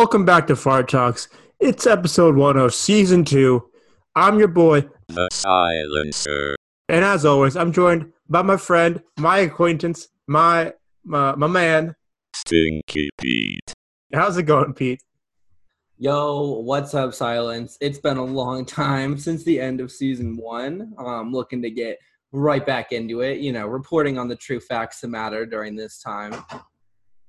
Welcome back to Fart Talks. It's episode one of season two. I'm your boy, The silencer. and as always, I'm joined by my friend, my acquaintance, my my, my man. Stinky Pete. How's it going, Pete? Yo, what's up, Silence? It's been a long time since the end of season one. I'm looking to get right back into it, you know, reporting on the true facts that matter during this time.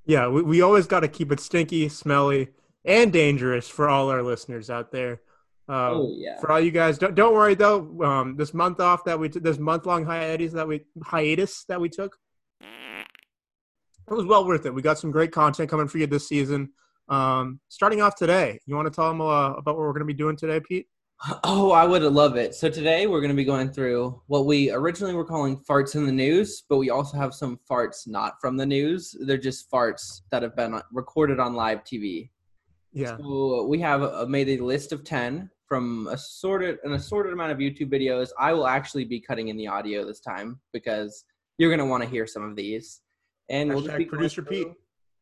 Yeah, we, we always got to keep it stinky, smelly, and dangerous for all our listeners out there. Um, Oh, yeah. For all you guys, don't don't worry though. Um, this month off that we took, this month long hiatus that we hiatus that we took, it was well worth it. We got some great content coming for you this season. Um, starting off today, you want to tell them uh, about what we're going to be doing today, Pete? Oh, I would love it. So today we're going to be going through what we originally were calling farts in the news, but we also have some farts not from the news. They're just farts that have been recorded on live TV. Yeah, So we have uh, made a list of 10 from assorted an assorted amount of YouTube videos. I will actually be cutting in the audio this time because you're going to want to hear some of these. And we'll just be producer through- Pete.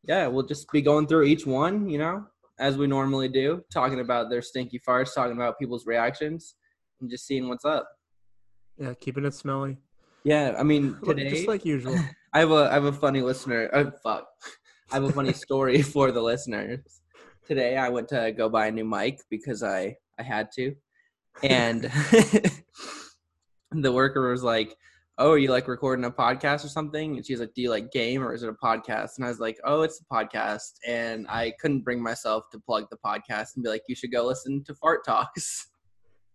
Yeah, we'll just be going through each one, you know, as we normally do, talking about their stinky farts, talking about people's reactions, and just seeing what's up. yeah, keeping it smelly, Yeah, I mean, today just like usual. I have a I have a funny listener. Oh fuck! I have a funny story for the listeners. Today I went to go buy a new mic because I I had to, and the worker was like, "Oh, are you like recording a podcast or something?" And she's like, "Do you like game or is it a podcast?" And I was like, "Oh, it's a podcast." And I couldn't bring myself to plug the podcast and be like, "You should go listen to Fart Talks."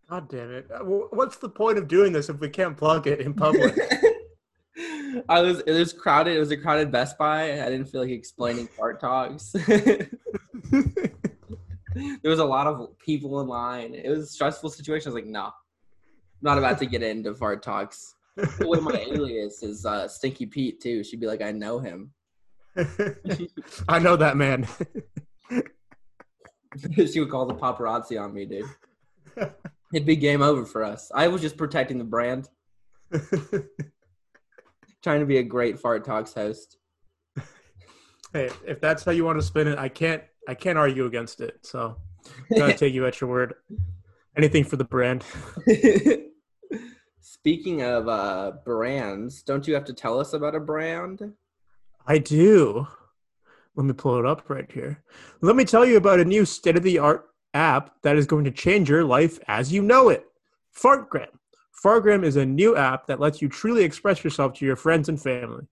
God damn it! Uh, What's the point of doing this if we can't plug it in public? I was it was crowded. It was a crowded Best Buy. I didn't feel like explaining fart talks. there was a lot of people in line. It was a stressful situation. I was like, no, I'm not about to get into fart talks. What my alias is uh, Stinky Pete too. She'd be like, I know him. I know that man. she would call the paparazzi on me, dude. It'd be game over for us. I was just protecting the brand, trying to be a great fart talks host. hey, if that's how you want to spin it, I can't. I can't argue against it. So, gotta take you at your word. Anything for the brand. Speaking of uh, brands, don't you have to tell us about a brand? I do. Let me pull it up right here. Let me tell you about a new state of the art app that is going to change your life as you know it Fartgram. Fartgram is a new app that lets you truly express yourself to your friends and family.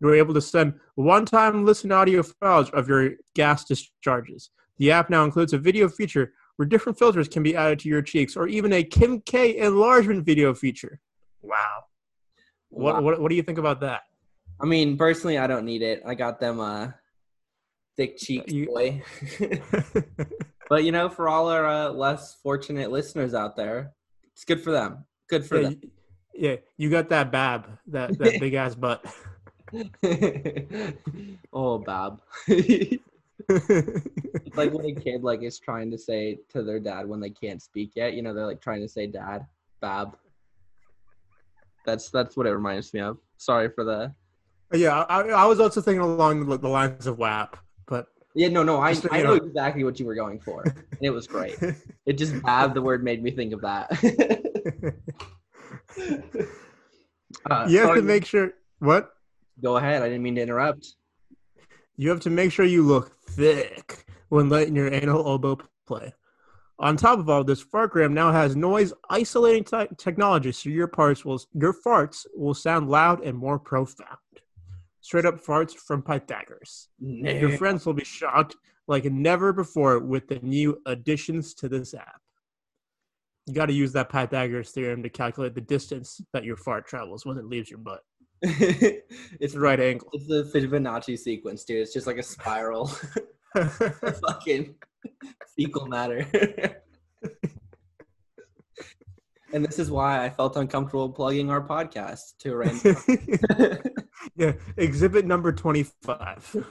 You're able to send one time listen audio files of your gas discharges. The app now includes a video feature where different filters can be added to your cheeks, or even a Kim K enlargement video feature. Wow. What, Wow. what, what do you think about that? I mean, personally, I don't need it. I got them uh, thick cheeks, You- boy. but you know, for all our uh, less fortunate listeners out there, it's good for them. Good for yeah, them. y- yeah, you got that bab, that that big ass butt. oh, bab. it's like when a kid like is trying to say to their dad when they can't speak yet. You know, they're like trying to say dad, Bab. That's that's what it reminds me of. Sorry for the. Uh, yeah, I, I was also thinking along the, the lines of WAP, but Yeah, no, no. I Just, I know know. exactly what you were going for. And it was great. It just Bab the word made me think of that. Uh, you have to make sure what Go ahead. I didn't mean to interrupt. you have to make sure you look thick when letting your anal elbow play. On top of all this, Fartgram now has noise isolating te- technology, so your parts will your farts will sound loud and more profound. Straight up farts from Pythagoras. Your friends will be shocked like never before with the new additions to this app. You got to use that Pythagoras theorem to calculate the distance that your fart travels when it leaves your butt. it's the right angle. it's the Fibonacci sequence, dude. It's just like a spiral. fucking fecal matter. and this is why I felt uncomfortable plugging our podcast to a random. yeah, exhibit number 25.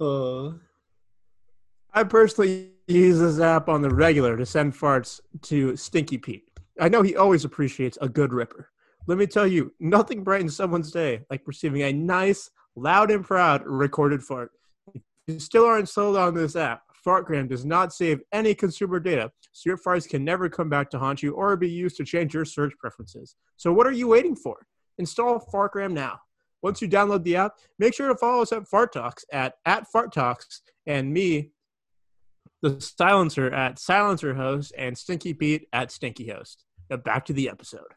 oh. I personally use this app on the regular to send farts to Stinky Pete. I know he always appreciates a good ripper. Let me tell you, nothing brightens someone's day like receiving a nice, loud and proud recorded fart. If you still aren't sold on this app, Fartgram does not save any consumer data, so your farts can never come back to haunt you or be used to change your search preferences. So what are you waiting for? Install Fartgram now. Once you download the app, make sure to follow us at Fart Talks at, at Fart Talks and me, the silencer at Silencer Host and Stinky Pete at Stinky Host. Now back to the episode.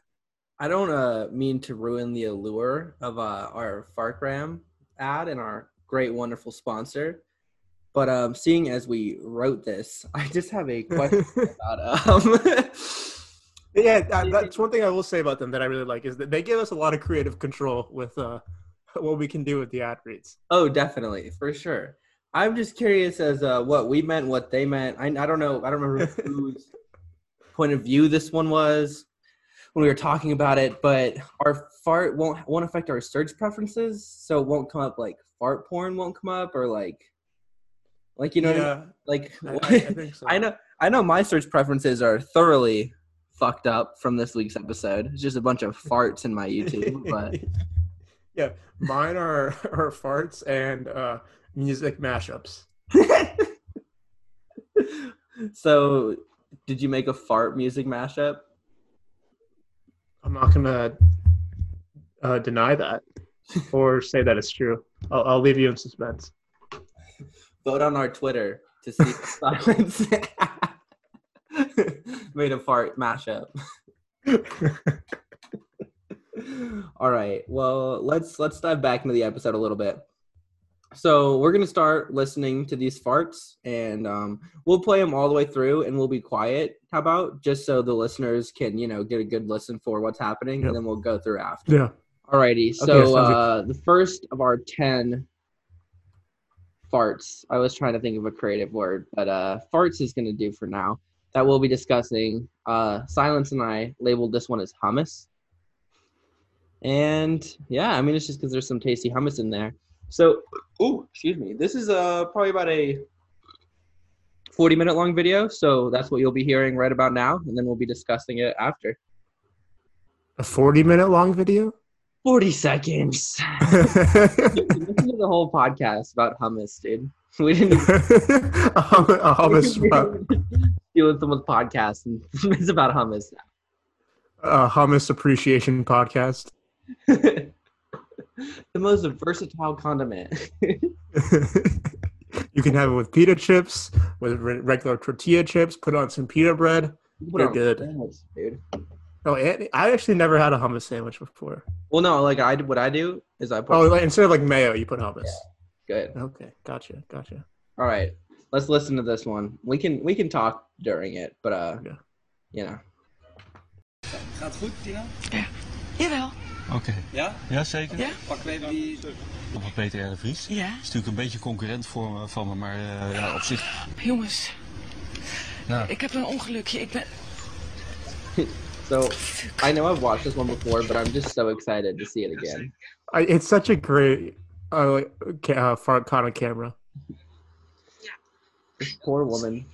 I don't uh, mean to ruin the allure of uh, our Fartgram ad and our great, wonderful sponsor. But um, seeing as we wrote this, I just have a question about um, Yeah, that, that's one thing I will say about them that I really like is that they give us a lot of creative control with uh, what we can do with the ad reads. Oh, definitely, for sure. I'm just curious as uh, what we meant, what they meant. I, I don't know. I don't remember whose point of view this one was when we were talking about it, but our fart won't won't affect our search preferences, so it won't come up like fart porn won't come up or like like you know what I mean? like I, I, so. I know I know my search preferences are thoroughly fucked up from this week's episode. It's just a bunch of farts in my YouTube, but yeah, mine are are farts and uh, music mashups. so did you make a fart music mashup? I'm not gonna uh, deny that or say that it's true. I'll, I'll leave you in suspense. Vote on our Twitter to see if Silence made a fart mashup. All right. Well, let's let's dive back into the episode a little bit. So we're gonna start listening to these farts, and um, we'll play them all the way through, and we'll be quiet. How about just so the listeners can, you know, get a good listen for what's happening, Yep. and then we'll go through after. yeah. Alrighty. So good. uh, the first of our ten farts. I was trying to think of a creative word, but uh, farts is gonna do for now. That we'll be discussing. Uh, Silence and I labeled this one as hummus. And yeah, I mean it's just because there's some tasty hummus in there. So, oh, excuse me. This is uh probably about a 40 minute long video, so that's what you'll be hearing right about now, and then we'll be discussing it after. A 40 minute long video? 40 seconds. Listen to the whole podcast about hummus, dude. We didn't a, hum- a hummus stealing someone's podcast, and it's about hummus A hummus appreciation podcast. Now. the most versatile condiment. you can have it with pita chips, with regular tortilla chips. Put on some pita bread. Put They're good. sandwich, dude. Oh, and I actually never had a hummus sandwich before. Well, no, like I what I do is I put Oh, like, instead of like mayo, you put hummus. good. Okay, gotcha, gotcha. All right, let's listen to this one. We can we can talk during it, but uh, Yeah. you know. Gaat het goed, Tina? Jawel. Oké. Ja? Ja, zeker? Ja. Pakken we even die... Nog wat Peter R. de Vries. Ja. is natuurlijk een beetje concurrent voor me, van me, maar eh, ja, op zich... Jongens, Nou, ik heb een ongelukje. Ik ben... So I know I've watched this one before, but I'm just so excited to see it again. I, it's such a great uh, uh, fart caught on camera. This poor woman,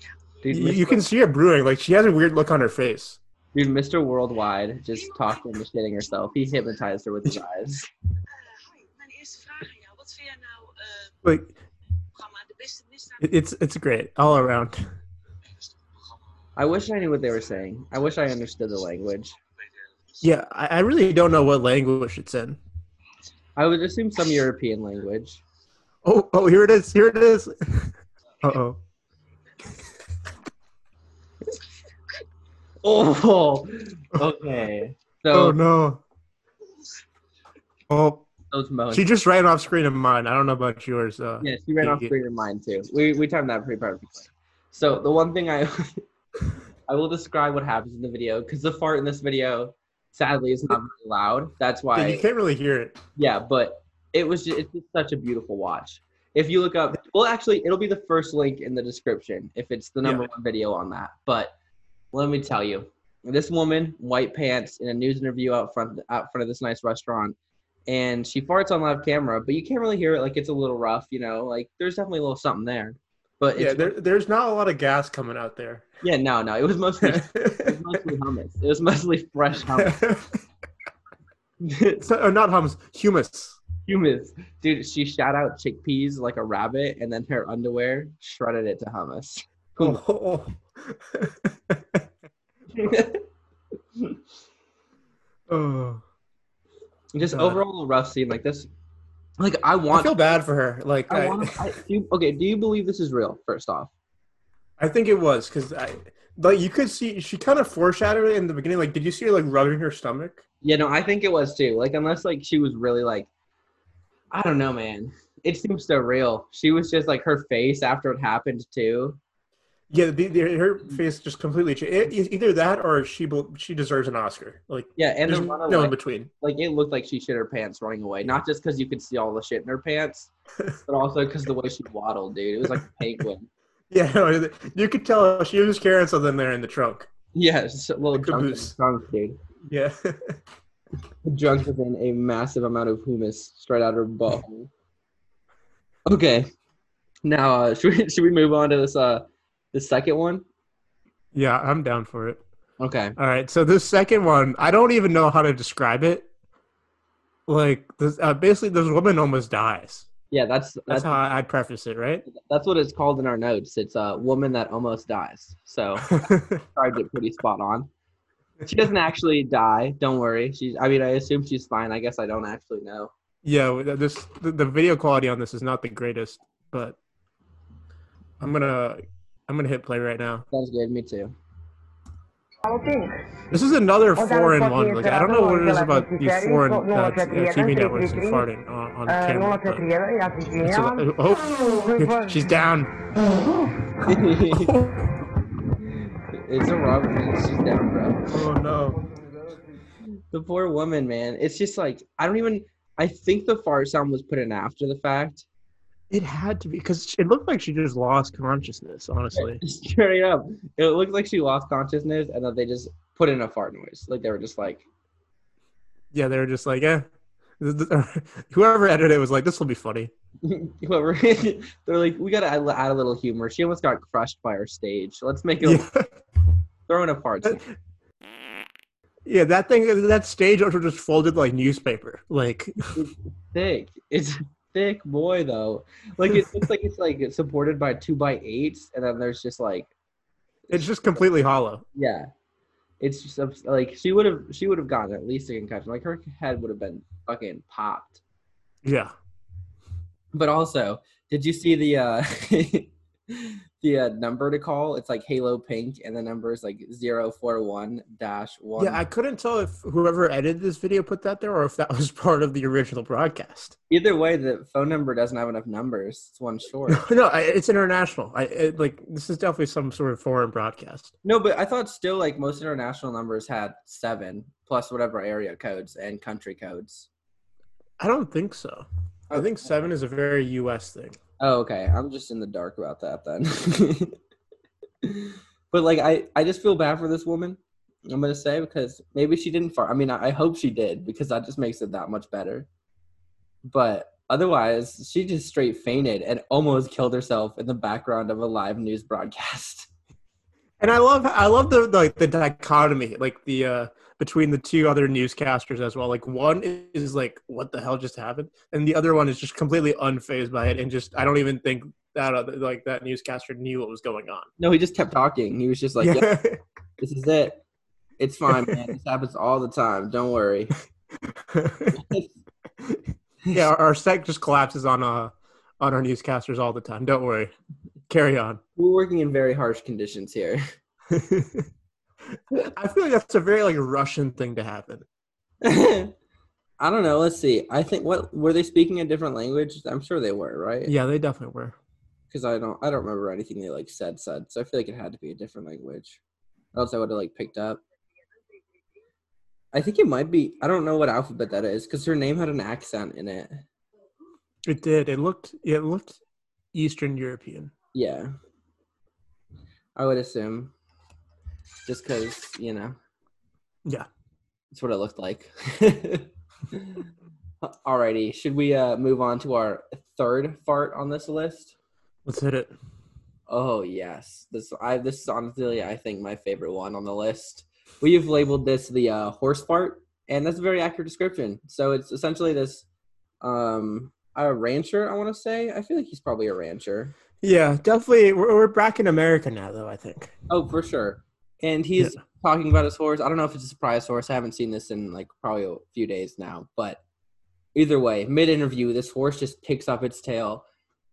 dude. You, you can see it brewing. Like she has a weird look on her face. Dude, Mr. Worldwide just talked into shitting herself. He hypnotized her with his eyes. Hi, mijn eerste vraag aan jou. Wat vind jij nou eh Like programma De Beste Misdaad? it- it's it's great all around. I wish I knew what they were saying. I wish I understood the language. Yeah, I, I really don't know what language it's in. I would assume some European language. Oh, oh, here it is. Here it is. Uh oh. Oh, okay. So Oh no. Oh, those she just ran off screen of mine. I don't know about yours. Uh, Yeah, she ran off Yeah. screen of mine too. We we timed that pretty perfectly. So the one thing I I will describe what happens in the video because the fart in this video sadly is not very loud. That's yeah, why you can't really hear it. yeah, but it was just, it's just such a beautiful watch. If you look up, well, actually, it'll be the first link in the description if it's the number Yeah. one video on that. But let me tell you, this woman, white pants, in a news interview out front out front of this nice restaurant, and she farts on live camera, but you can't really hear it. Like it's a little rough, you know. Like there's definitely a little something there. But Yeah, there, there's not a lot of gas coming out there. yeah, no, no, it was mostly it was mostly hummus. It was mostly fresh hummus. Not, or uh, not hummus, humus. hummus, dude. She shot out chickpeas like a rabbit, and then her underwear shredded it to hummus. Oh, oh, oh. oh. Just God. overall a rough scene like this. Like I I want. feel bad for her. Like I I, want. I, do okay, do you believe this is real? First off, I think it was because I like you could see she kind of foreshadowed it in the beginning. Like, did you see her like rubbing her stomach? yeah, no, I think it was too. Like unless like she was really like, I don't know, man. It seems so real. She was just like her face after it happened too. Yeah, the, the, her face just completely changed. Either that or she she deserves an Oscar. Like, Yeah, and there's the no in between. like it looked like she shit her pants running away. Not just because you could see all the shit in her pants, but also because the way she waddled, dude. It was like a penguin. Yeah, no, you could tell she was carrying something there in the trunk. Yeah, it's just a little Like junk, in the caboose. trunk, dude. Yeah. Drunk within a massive amount of humus straight out of her butt. Okay, now uh, should we should we move on to this uh the second one? yeah, I'm down for it. Okay, All right, so this second one, I don't even know how to describe it. Like, this, uh, basically, this woman almost dies. yeah, that's That's that's how I- I'd preface it, right? that's what it's called in our notes. It's a woman that almost dies. So described it pretty spot on. She doesn't actually die. Don't worry. She's. I mean, I assume she's fine. I guess I don't actually know. yeah, this the, the video quality on this is not the greatest, but I'm gonna I'm gonna hit play right now. Sounds good. Me too. This is another foreign one. Like I don't know what it is about these foreign uh, uh, TV networks and farting on, on camera. but a- oh, she's down. it's a robbery. She's down, bro. Oh no. The poor woman, man. It's just like I don't even. I think the fart sound was put in after the fact. It had to be because it looked like she just lost consciousness. Honestly, Straight up, it looked like she lost consciousness, and then they just put in a fart noise. Like they were just like, yeah, they were just like, yeah. Whoever edited it was like, this will be funny. whoever. they're like, we gotta add, add a little humor. She almost got crushed by her stage. Let's make it Yeah, throw in a fart. yeah, that thing, that stage also just folded like newspaper. Like, thick. It's thick, boy. Though, like it looks like it's like it's supported by two by eights, and then there's just like it's just completely hollow. Yeah, it's just like she would have she would have gotten at least a concussion. Like her head would have been fucking popped. Yeah. But also, did you see the uh the uh, number to call? It's like Halo Pink, and the number is like 041 dash one. Yeah, I couldn't tell if whoever edited this video put that there or if that was part of the original broadcast. Either way, the phone number doesn't have enough numbers. It's one short. no, I, it's international. I it, like this is definitely some sort of foreign broadcast. no, but I thought still like most international numbers had seven plus whatever area codes and country codes. I don't think so. I think seven is a very U.S. thing. Oh, okay. I'm just in the dark about that then. but like, I I just feel bad for this woman. I'm gonna say because maybe she didn't fart. I mean, I, I hope she did because that just makes it that much better. But otherwise, she just straight fainted and almost killed herself in the background of a live news broadcast. And I love I love the like the dichotomy, like the uh between the two other newscasters as well. Like one is like, what the hell just happened? And the other one is just completely unfazed by it and just I don't even think that other, like that newscaster knew what was going on. No, he just kept talking. He was just like, yeah. "Yeah, "This is it. It's fine, man. this happens all the time. Don't worry." yeah, our, our site just collapses on uh on our newscasters all the time. Don't worry. Carry on. We're working in very harsh conditions here. I feel like that's a very like Russian thing to happen. I don't know. Let's see. I think what were they speaking a different language? I'm sure they were, right? Yeah, they definitely were. Because I don't, I don't remember anything they like said said. So I feel like it had to be a different language. Or else I would have like picked up. I think it might be. I don't know what alphabet that is because her name had an accent in it. It did. It looked it looked Eastern European. Yeah. I would assume. Just because you know Yeah. that's what it looked like. Alrighty, should we uh, move on to our third fart on this list? Let's hit it. Oh yes, this I this is honestly I think my favorite one on the list. We have labeled this the uh, horse fart, and that's a very accurate description. So it's essentially this um a rancher. I want to say. I feel like he's probably a rancher. Yeah, definitely. We're, we're back in America now, though. I think. Oh, for sure. And he's talking about his horse. I don't know if it's a surprise horse. I haven't seen this in like probably a few days now. But either way, mid interview, this horse just picks up its tail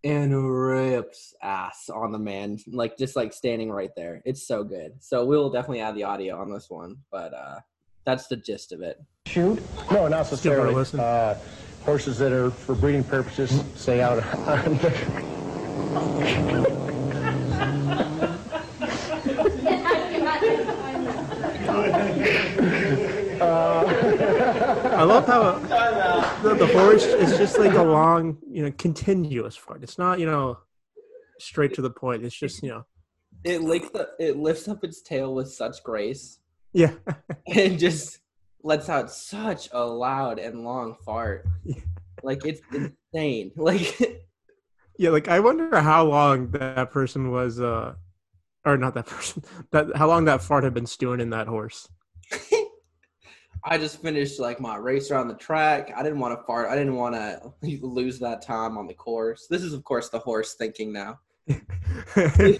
and rips ass on the man, like just like standing right there. It's so good. So we'll definitely add the audio on this one. But uh that's the gist of it. shoot? No, not give it a necessarily. Uh, horses that are for breeding purposes, say out I love how the, the horse is just like a long, you know, continuous fart. It's not, you know, straight to the point. It's just, you know, It lifts up, it lifts up its tail with such grace yeah, and just lets out such a loud and long fart. Like it's insane. Like yeah. Like I wonder how long that person was, uh or not that person, that how long that fart had been stewing in that horse. I just finished like my race around the track. I didn't want to fart. I didn't want to lose that time on the course. This is of course the horse thinking now. Hey,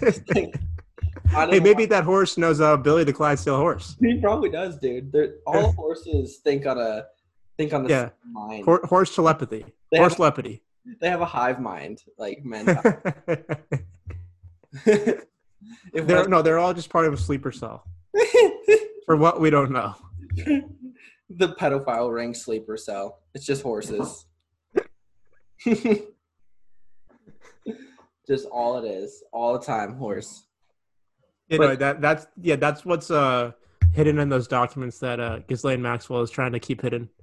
maybe want- that horse knows uh, Billy the Clydesdale horse. he probably does, dude. They're, all horses think on a think on the Yeah. same mind. Hor- horse telepathy. They horse have- telepathy. they have a hive mind, like men. they're, no, they're all just part of a sleeper cell. For what we don't know. The pedophile ring sleeper cell. It's just horses. just all it is, all the time, horse. You But- know that that's yeah that's what's uh hidden in those documents that uh Ghislaine Maxwell is trying to keep hidden.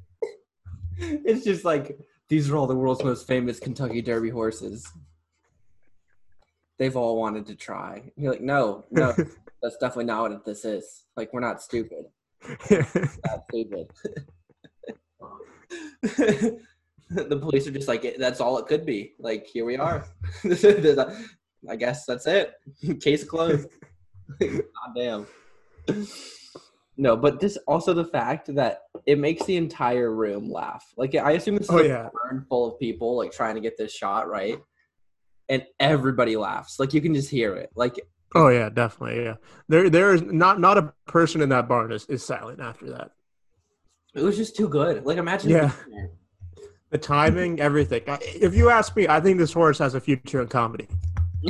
It's just like these are all the world's most famous Kentucky Derby horses. They've all wanted to try. You're like, no, no, that's definitely not what this is. Like, we're not stupid. The police are just like, that's all it could be. Like, here we are. I guess that's it. Case closed. God damn. No, but this also the fact that it makes the entire room laugh. Like I assume it's Oh, a yeah. barn full of people like trying to get this shot right, and everybody laughs. Like you can just hear it. Like oh yeah, definitely yeah. There there is not not a person in that barn is, is silent after that. it was just too good. Like imagine. Yeah. The timing, everything. I- If you ask me, I think this horse has a future in comedy.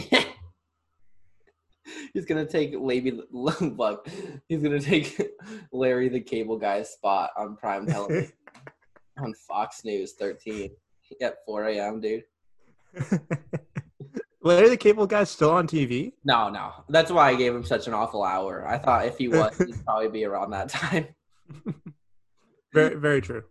He's gonna take Lady Look, He's gonna take Larry the Cable Guy's spot on prime television on Fox News 13 at 4 a.m. Dude. Larry the Cable Guy still on TV. No, no. That's why I gave him such an awful hour. I thought if he was, he'd probably be around that time. Very very true.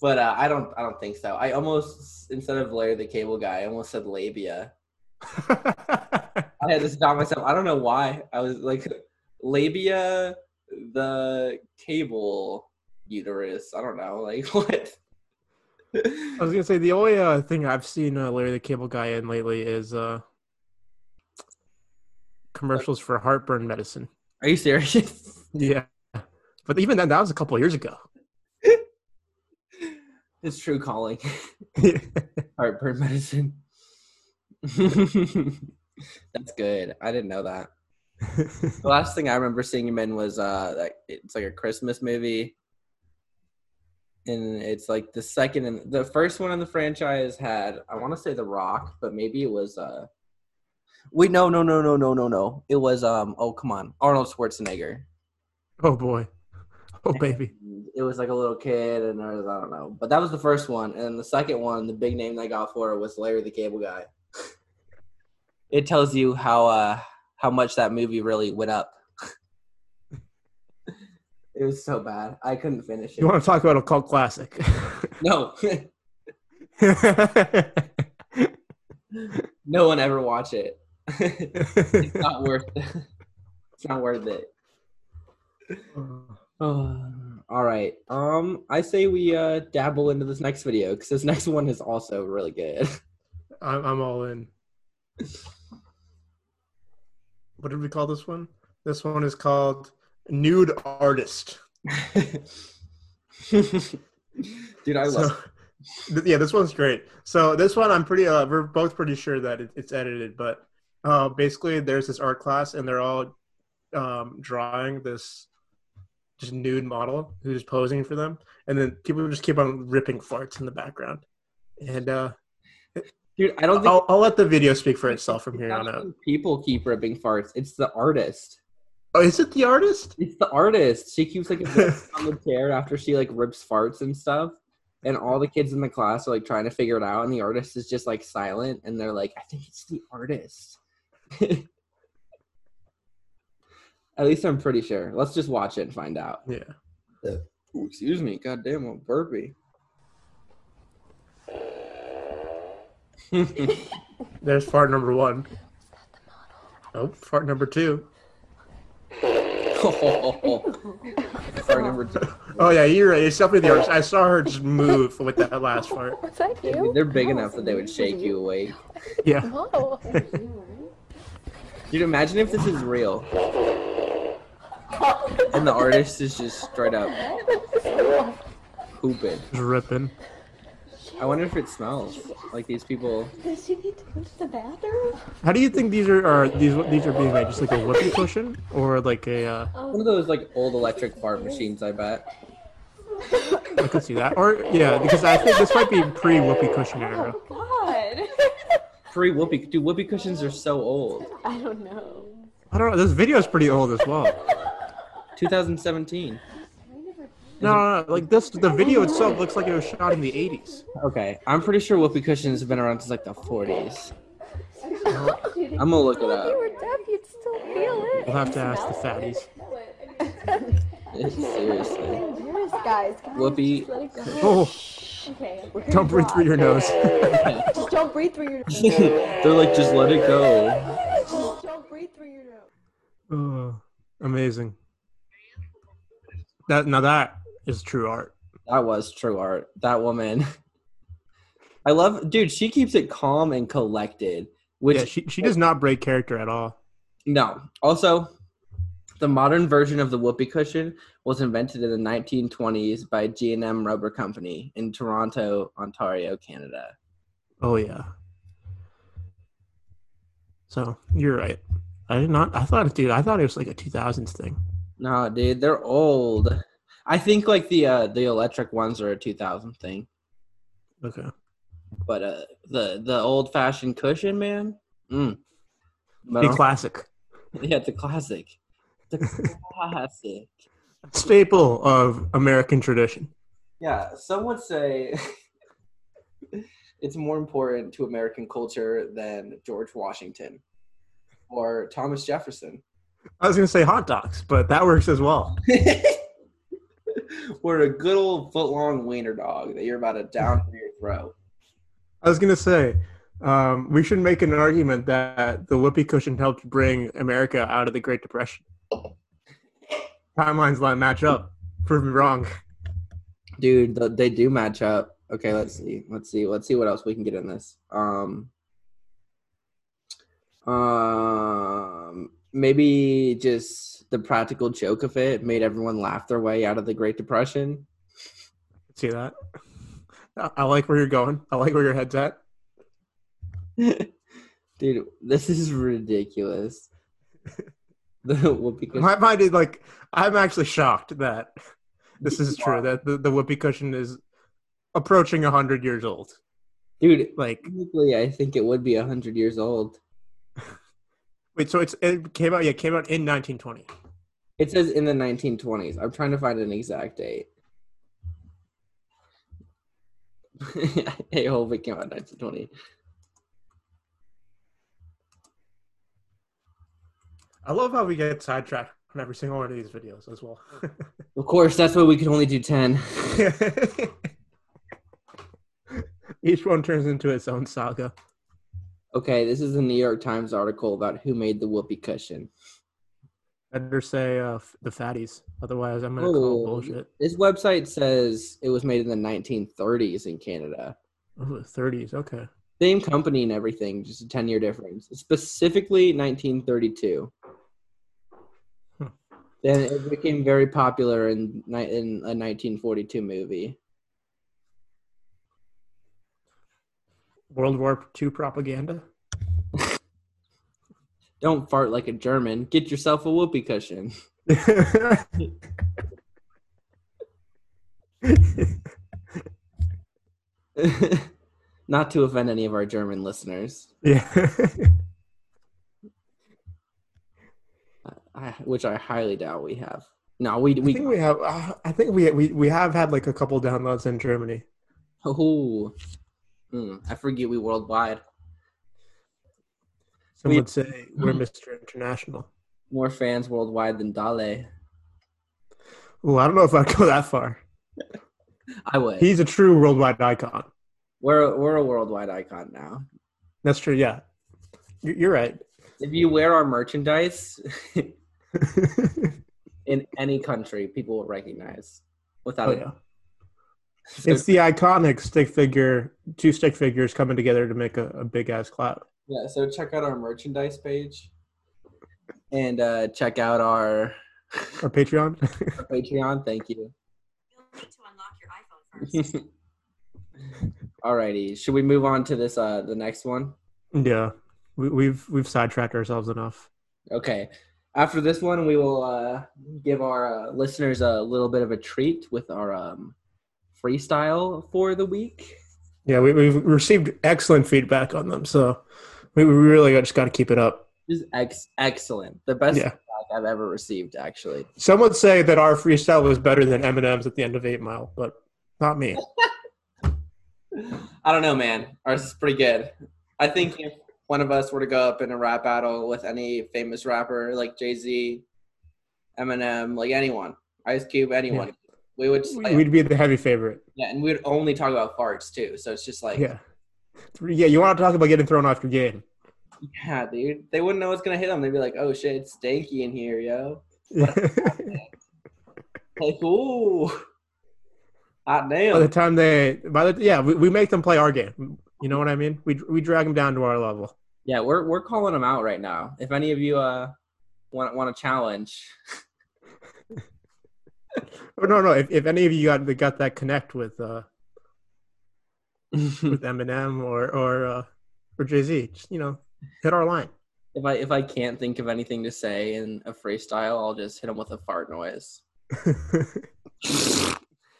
But uh, I don't. I don't think so. I almost instead of Larry the Cable Guy, I almost said labia. I had to stop myself. I don't know why. I was like labia, the cable uterus. I don't know. Like what? I was gonna say the only uh, thing I've seen uh, Larry the Cable Guy in lately is uh, commercials for heartburn medicine. Are you serious? Yeah, but even then, that was a couple of years ago. It's true calling. Heartburn medicine. That's good. I didn't know that. The last thing I remember seeing him in was uh, like it's like a Christmas movie, and it's like the second and the first one in the franchise had I want to say The Rock, but maybe it was uh, wait no no no no no no no it was um oh come on Arnold Schwarzenegger. oh boy, oh baby. It was like a little kid, and there was, I don't know, but that was the first one, and the second one, the big name they got for it was Larry the Cable Guy. it tells you how uh how much that movie really went up. It was so bad, I couldn't finish it. You want to talk about a cult classic? No, no one ever watch it. it's not worth. It. It's not worth it. All right. Um, I say we uh dabble into this next video because this next one is also really good. I'm, I'm all in. What did we call this one? This one is called Nude Artist. Dude, I So, love. th- yeah, this one's great. So this one, I'm pretty. Uh, we're both pretty sure that it, it's edited, but uh, basically, there's this art class, and they're all um, drawing this just nude model who's posing for them, and then people just keep on ripping farts in the background. And uh, Dude, I don't think I'll, I'll let the video speak for itself from here on out. people keep ripping farts. It's the artist. Oh, is it the artist? It's the artist. She keeps like on the chair after she like rips farts and stuff. And all the kids in the class are like trying to figure it out, and the artist is just like silent, and they're like, "I think it's the artist." At least I'm pretty sure. Let's just watch it and find out. Yeah. Ooh, excuse me. God damn, a burpee. There's fart number one. Oh, fart number two. Sorry, number two. Oh yeah, you're right. It's definitely the artist. I saw her just move with that last fart. Was that Dude, you? They're big enough that they would shake you awake. Yeah. Whoa. Dude, imagine if this is real. And the artist is just straight up pooping. Just ripping. I wonder if it smells like these people. Does she need to go to the bathroom? How do you think these are, are these these are being made? Just like a whoopee cushion or like a? Uh, One of those like old electric fart machines, I bet. I could see that. Or yeah, because I think this might be pre whoopee cushion era. Oh God. Free whoopee. Dude, whoopee cushions are so old. I don't know. I don't know. This video is pretty old as well. 2017. No, no, no, like this. The video itself looks like it was shot in the '80s. Okay, I'm pretty sure whoopee cushions have been around since like the 40s. I'm gonna look it up. If up. you were deaf, you'd still feel it. We'll have to ask the fatties. Seriously. Serious, guys. guys Whoopee. Just let it go. Oh, Okay. don't breathe through your nose. Just don't breathe through your nose. They're like, just let it go. Just don't breathe through your nose. Oh, amazing. That now that is true art. That was true art. That woman. I love, dude. She keeps it calm and collected. Which yeah, she she does not break character at all. no. Also, the modern version of the whoopee cushion was invented in the 1920s by G&M Rubber Company in Toronto, Ontario, Canada. Oh yeah. So you're right. I did not. I thought, dude. I thought it was like a 2000s thing. No, dude, they're old. I think like the uh the electric ones are a 2000 thing, Okay. but uh the the old fashioned cushion, man. Mm. A also- classic yeah, the classic. A classic. staple of American tradition. Yeah, some would say it's more important to American culture than George Washington or Thomas Jefferson. I was gonna say hot dogs, but that works as well. Or a good old foot long wiener dog that you're about to down through your throat. I was gonna say um, we should make an argument that the whoopee cushion helped bring America out of the Great Depression. Timelines line match up. Prove me wrong. Dude, they do match up. Okay, let's see. Let's see. Let's see what else we can get in this. Um, um, maybe just the practical joke of it made everyone laugh their way out of the Great Depression. See that? I, like where you're going. I like where your head's at. Dude, this is ridiculous. The whoopee cushion. My mind is like I'm actually shocked that this is true. That the, the whoopee cushion is approaching hundred years old. Dude, Like technically, I think it would be a hundred years old. wait, so it's it came out. Yeah, it came out in 1920. It says in the 1920s. I'm trying to find an exact date. hey, hope it came out 1920. I love how we get sidetracked on every single one of these videos as well. Of course, that's why we can only do 10. Each one turns into its own saga. Okay, this is a New York Times article about who made the whoopee cushion. Better say uh, the fatties. Otherwise, I'm gonna call Oh, bullshit. This website says it was made in the 1930s in Canada. Oh, the 30s. Okay. Same company and everything, just a 10 year difference. Specifically 1932. Hmm. Then it became very popular in, in a 1942 movie. World War II propaganda. Don't fart like a German. Get yourself a whoopee cushion. Not to offend any of our German listeners, yeah. I, which I highly doubt we have. No, we I we. think we have. Uh, I think we, we we have had like a couple downloads in Germany. Oh, Hmm, I forget we worldwide. Some We- would say we're mm. Mr. International. More fans worldwide than Dale. Oh, I don't know if I'd go that far. I would. He's a true worldwide icon. we're we're a worldwide icon now. That's true. Yeah, You- you're right. If you wear our merchandise in any country, people will recognize without oh a yeah. So- It's the iconic stick figure, two stick figures coming together to make a, a big ass cloud. Yeah, so check out our merchandise page and uh, check out our, Our Patreon. our Patreon. Thank you. You'll need to unlock your iPhone first. Alrighty, should we move on to this? Uh, the next one. yeah, we, we've we've sidetracked ourselves enough. Okay. After this one, we will uh, give our uh, listeners a little bit of a treat with our um, freestyle for the week. Yeah, we, we've received excellent feedback on them, so we really just got to keep it up. This is ex- excellent. The best Yeah. I've ever received, actually. Some would say that our freestyle was better than Eminem's at the end of Eight Mile, but not me. I don't know, man. Ours is pretty good. I think if one of us were to go up in a rap battle with any famous rapper like Jay Z, Eminem, like anyone, Ice Cube, anyone, we would. 'em. We'd be the heavy favorite. yeah, and we'd only talk about farts too. So it's just like, yeah, Yeah, yeah. You want to talk about getting thrown off your game? Yeah, dude, they wouldn't know what's gonna hit them. They'd be like, "Oh shit, it's stanky in here, yo." Like, ooh, hot by the time they, by the yeah, we, we make them play our game. You know what I mean? We we drag them down to our level. Yeah, we're we're calling them out right now. If any of you uh want want to challenge, Or no, no. If, if any of you got got that connect with uh with Eminem or or uh, or Jay Z, just you know, hit our line. If I if I can't think of anything to say in a freestyle, I'll just hit them with a fart noise.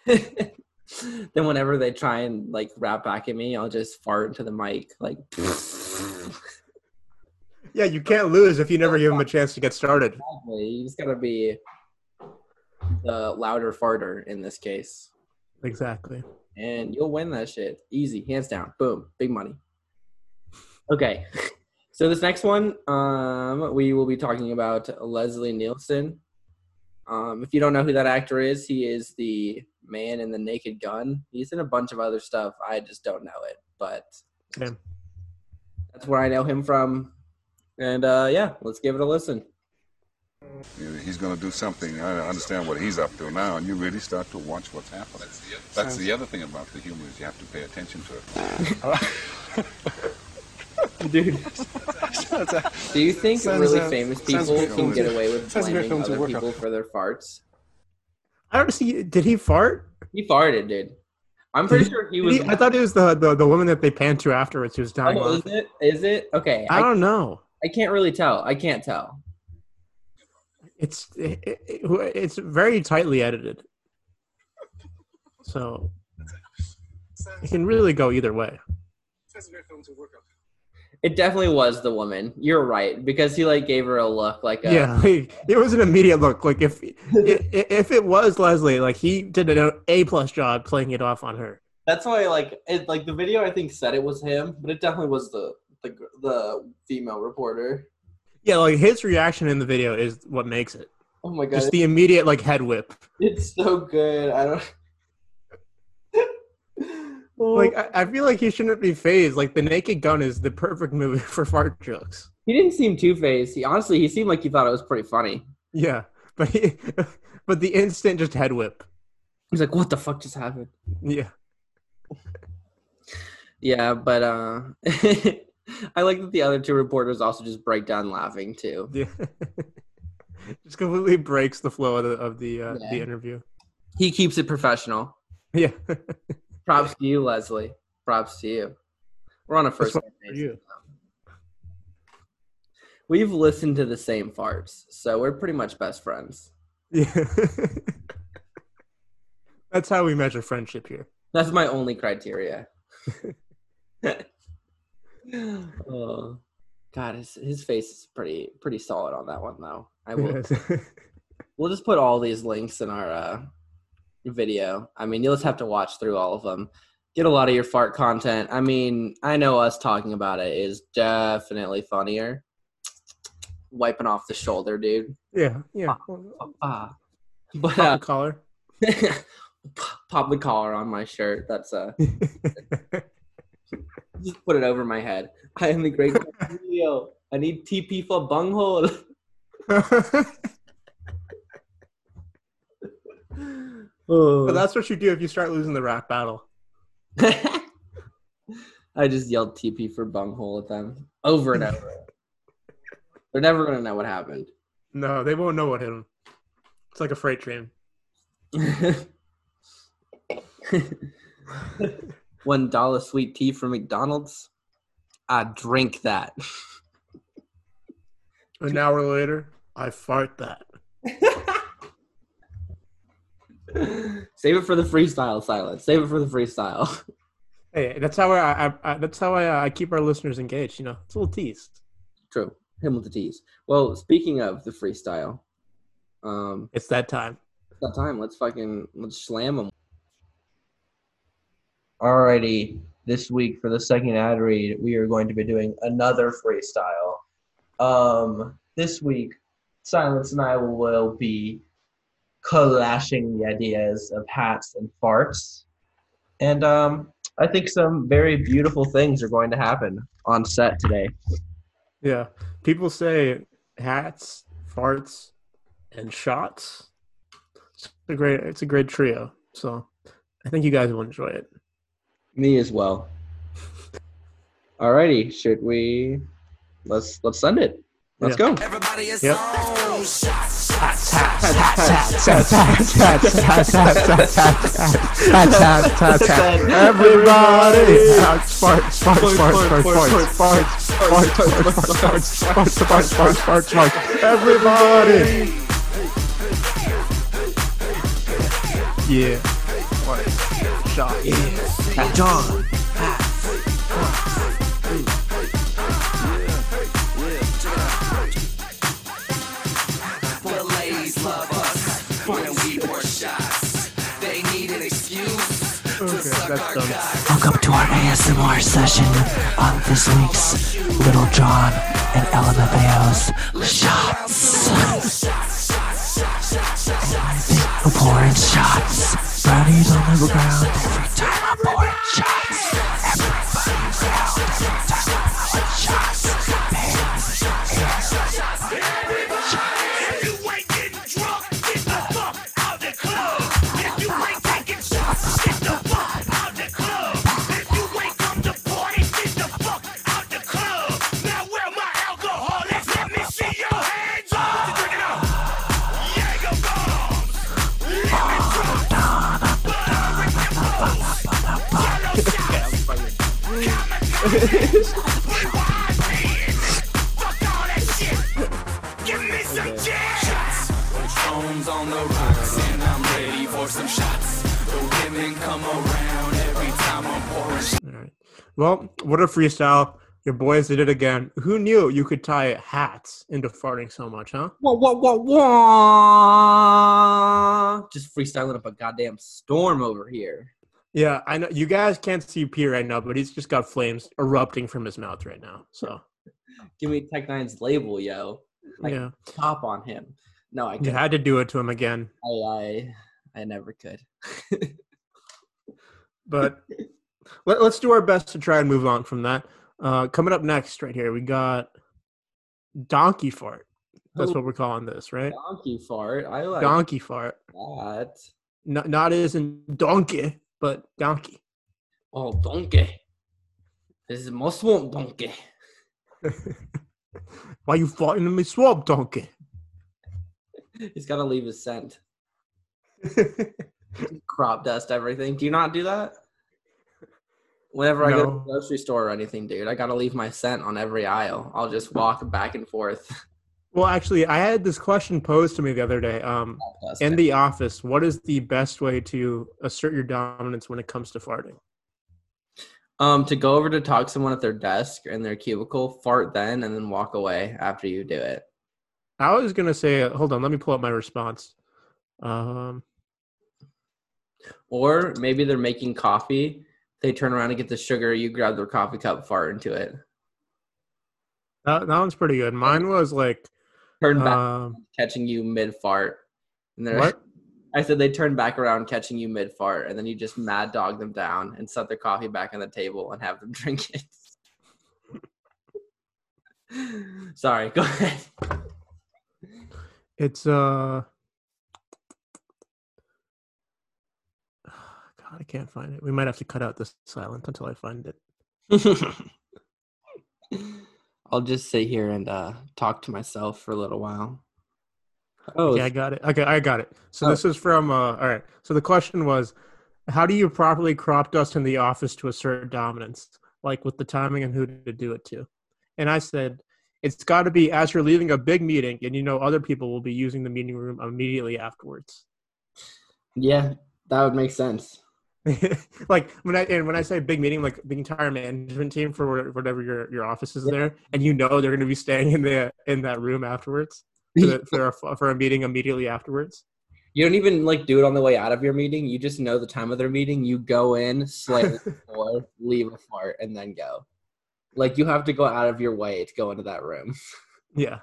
then whenever they try and like rap back at me, I'll just fart into the mic like yeah, you can't lose if you never give them a chance to get started. you just gotta be the louder farter in this case. Exactly. And you'll win that shit. Easy, hands down. Boom. Big money. Okay. So this next one, um, we will be talking about Leslie Nielsen. Um, if you don't know who that actor is, he is the man in the Naked Gun. He's in a bunch of other stuff. I just don't know it, but Yeah. that's where I know him from. And uh, yeah, let's give it a listen. He's going to do something. I understand what he's up to now, and you really start to watch what's happening. That's the other thing about the humor is you have to pay attention to it. Dude, do you think Sounds, really uh, famous people can film get away with sounds a great blaming other people on. for their farts? I don't see. Did he fart? He farted, dude. I'm pretty sure he was. he- I thought it was the, the the woman that they panned to afterwards who was dying. Oh, is it? Is it? Okay. I I, don't know. I can't really tell. I can't tell. It's it, it, it's very tightly edited, so it can really go either way. It definitely was the woman. You're right because he like gave her a look like a, Yeah, like, it was an immediate look. Like if i- if it was Leslie, like he did an A plus job playing it off on her. That's why like it like the video I think said it was him, but it definitely was the the the female reporter. Yeah, like his reaction in the video is what makes it. Oh my god, Just the immediate like head whip. it's so good. I don't. Like I, I feel like he shouldn't be phased. Like the Naked Gun is the perfect movie for fart jokes. he didn't seem too phased. He honestly he seemed like he thought it was pretty funny. Yeah, but he, but the instant just head whip. He's like, "What the fuck just happened?" Yeah, Yeah, but uh, I like that the other two reporters also just break down laughing too. yeah. just completely breaks the flow of the of the uh, the interview. He keeps it professional. Yeah, Props to you, Leslie. Props to you. We're on a first. That's name for you. We've listened to the same farts, so we're pretty much best friends. yeah. That's how we measure friendship here. That's my only criteria. oh, God, his his face is pretty pretty solid on that one though. I will. we'll just put all these links in our uh, video. I mean, you'll just have to watch through all of them. Get a lot of your fart content. I mean, I know us talking about it is definitely funnier. Wiping off the shoulder, dude. yeah, yeah. Ah. But Pop uh, the collar. pop the collar on my shirt. That's uh, just put it over my head. I am the great Leo. I need TP for bunghole. oh. But that's what you do if you start losing the rap battle. I just yelled TP for bunghole at them over and over. They're never gonna know what happened. No, they won't know what hit them. It's like a freight train. One dollar sweet tea from McDonald's. I drink that. An hour later, I fart that. Save it for the freestyle, silence. Save it for the freestyle. Hey, that's how I, I, I that's how I, I keep our listeners engaged. You know, it's a little tease. True. Him with the tease. Well, speaking of the freestyle, um, It's that time. it's that time. Let's fucking let's slam them. Alrighty, this week for the second ad read, we are going to be doing another freestyle. Um, this week, Silence and I will be collashing the ideas of hats and farts, and um, I think some very beautiful things are going to happen on set today. Yeah, people say hats, farts, and shots. It's a great. It's a great trio. So I think you guys will enjoy it. Me as well. Alrighty, should we? Let's let's send it. Let's Yeah. go. Everybody is Yep. on shots. Everybody. Everybody. Yeah. Shot. Yeah. John. The ladies love us when we pour shots. They need an excuse to Okay, our Welcome to our ASMR session on this week's Lil Jon and LMFAO's Shots. I'm pouring shots. Brownies on the ground every time I'm pouring shots. Women come around every time I'm pouring. All right. Well, what a freestyle. Your boys did it again. Who knew you could tie hats into farting so much, huh? Wah, wah, wah, wah. Just freestyling up a goddamn storm over here. Yeah, I know you guys can't see P right now, but he's just got flames erupting from his mouth right now. So Give me Tech Nine's label, yo. Like yeah, top on him. No, I you had to do it to him again. I, I, I never could. But let, us do our best to try and move on from that. Uh, coming up next, right here, we got Donkey Fart. That's what we're calling this, right? Donkey fart. I like Donkey fart. that. Not not as in donkey, but donkey. Oh, donkey. This is my swamp donkey. Why you farting in my swamp, donkey? He's got to leave his scent. Crop dust everything. Do you not do that? Whenever I go to the grocery store or anything, dude, I got to leave my scent on every aisle. I'll just walk back and forth. Well, actually, I had this question posed to me the other day. Um, in the office, what is the best way to assert your dominance when it comes to farting? Um, to go over to talk to someone at their desk in their cubicle, fart then, and then walk away after you do it. I was gonna say, hold on, let me pull up my response. Um, Or maybe they're making coffee. They turn around and get the sugar. You grab their coffee cup, fart into it. that, that one's pretty good. Mine was like, Turn back, um, catching you mid fart. And they're what? I said they turn back around, catching you mid fart, and then you just mad dog them down and set their coffee back on the table and have them drink it. Sorry, go ahead. It's uh, God, I can't find it. We might have to cut out this silence until I find it. I'll just sit here and uh, talk to myself for a little while. Oh, Okay, I got it. Okay, I got it. So Oh. this is from uh all right. So the question was how do you properly crop dust in the office to assert dominance? Like with the timing and who to do it to. And I said it's got to be as you're leaving a big meeting and you know other people will be using the meeting room immediately afterwards. yeah, that would make sense. like when I and when I say big meeting, like the entire management team for whatever your your office is there, and you know they're going to be staying in the in that room afterwards for, the, for a for a meeting immediately afterwards. You don't even like do it on the way out of your meeting. You just know the time of their meeting. You go in, slightly before, leave a fart, and then go. Like you have to go out of your way to go into that room. Yeah.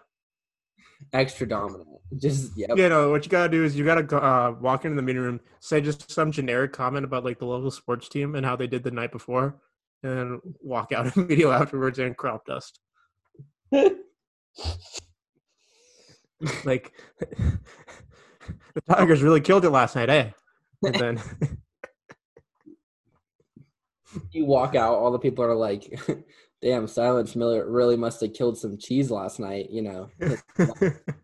Extra dominant. Just yep. You know what you gotta do is you gotta uh, walk into the meeting room, say just some generic comment about like the local sports team and how they did the night before, and then walk out immediately afterwards and crop dust. like the Tigers really killed it last night, eh? And then you walk out, all the people are like, "Damn, Silence Miller really must have killed some cheese last night." You know,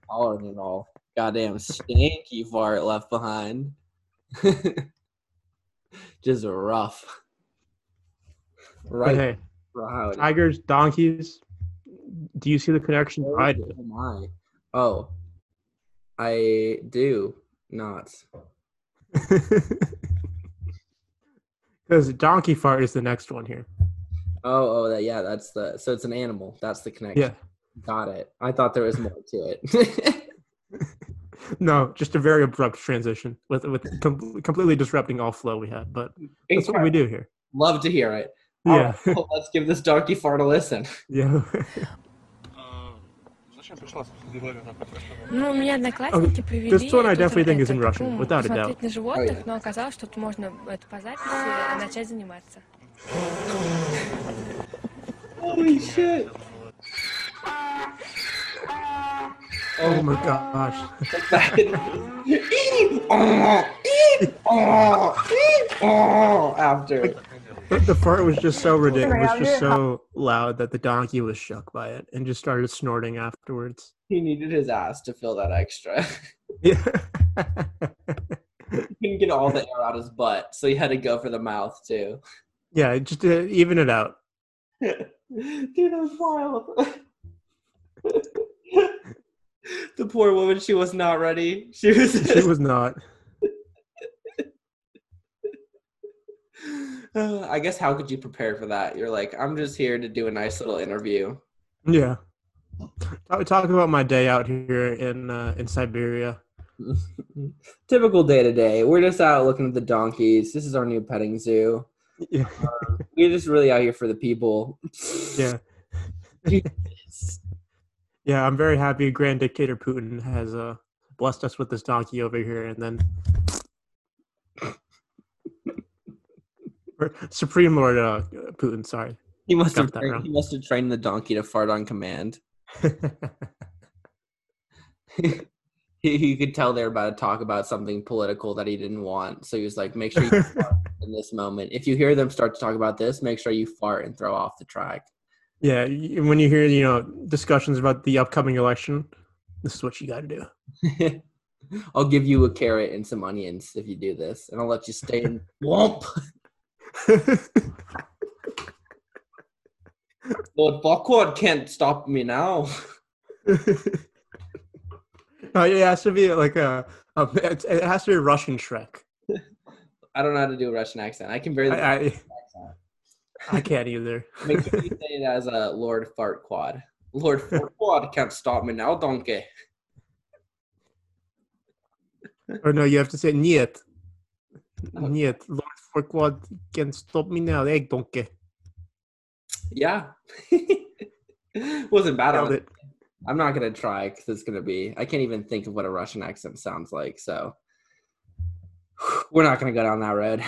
all than it all. Goddamn stinky fart left behind. Just rough. Right. hey, Tigers, donkeys. Do you see the connection? I do. Oh my. Oh. I do not. Because donkey fart is the next one here. Oh, oh, that yeah, that's the so it's an animal. That's the connection. Yeah. Got it. I thought there was more to it. No, just a very abrupt transition with with com- completely disrupting all flow we had. But that's what we do here. Love to hear it. Yeah. All right, well, let's give this donkey fart a listen. Yeah. Ну, у меня одноклассники Oh, провели this one I тут definitely think is in это, Russian, ну, without a doubt. посмотреть на животных, Oh, yeah. но оказалось, что тут можно это по записи начать заниматься. Holy shit. Oh my gosh. After. The, the fart was just so ridiculous, was just so loud that the donkey was shook by it and just started snorting afterwards. He needed his ass to fill that extra. Yeah. he couldn't get all the air out his butt, so he had to go for the mouth too. Yeah, just to even it out. Dude, that was wild. the poor woman, she was not ready. She was. She was not. Uh, I guess how could you prepare for that? You're like, I'm just here to do a nice little interview. Yeah. Talk, talk about my day out here in uh, in Siberia. Typical day to day. We're just out looking at the donkeys. This is our new petting zoo. Yeah. We're just really out here for the people. Yeah. Yeah, I'm very happy Grand Dictator Putin has uh, blessed us with this donkey over here, and then Supreme Lord uh, Putin. Sorry, He must Got have trained, he must have trained the donkey to fart on command. he, he could tell they're about to talk about something political that he didn't want. So he was like, make sure you fart in this moment. If you hear them start to talk about this, make sure you fart and throw off the track. Yeah, when you hear you know discussions about the upcoming election, this is what you got to do. I'll give you a carrot and some onions if you do this, and I'll let you stay in womp. Lord Buckwood can't stop me now. Oh, it has to be like a, a it has to be a Russian Shrek. I don't know how to do a Russian accent. I can barely. I, I, I can't either. Make sure you say it as a Lord Fart Quad. Lord Fart Quad can't stop me now, donkey. Or no, you have to say Niet. Niet. Lord Fart Quad can't stop me now. Egg donkey. Yeah. Wasn't bad Nailed on it. It. I'm not gonna try because it's gonna be. I can't even think of what a Russian accent sounds like. So we're not gonna go down that road.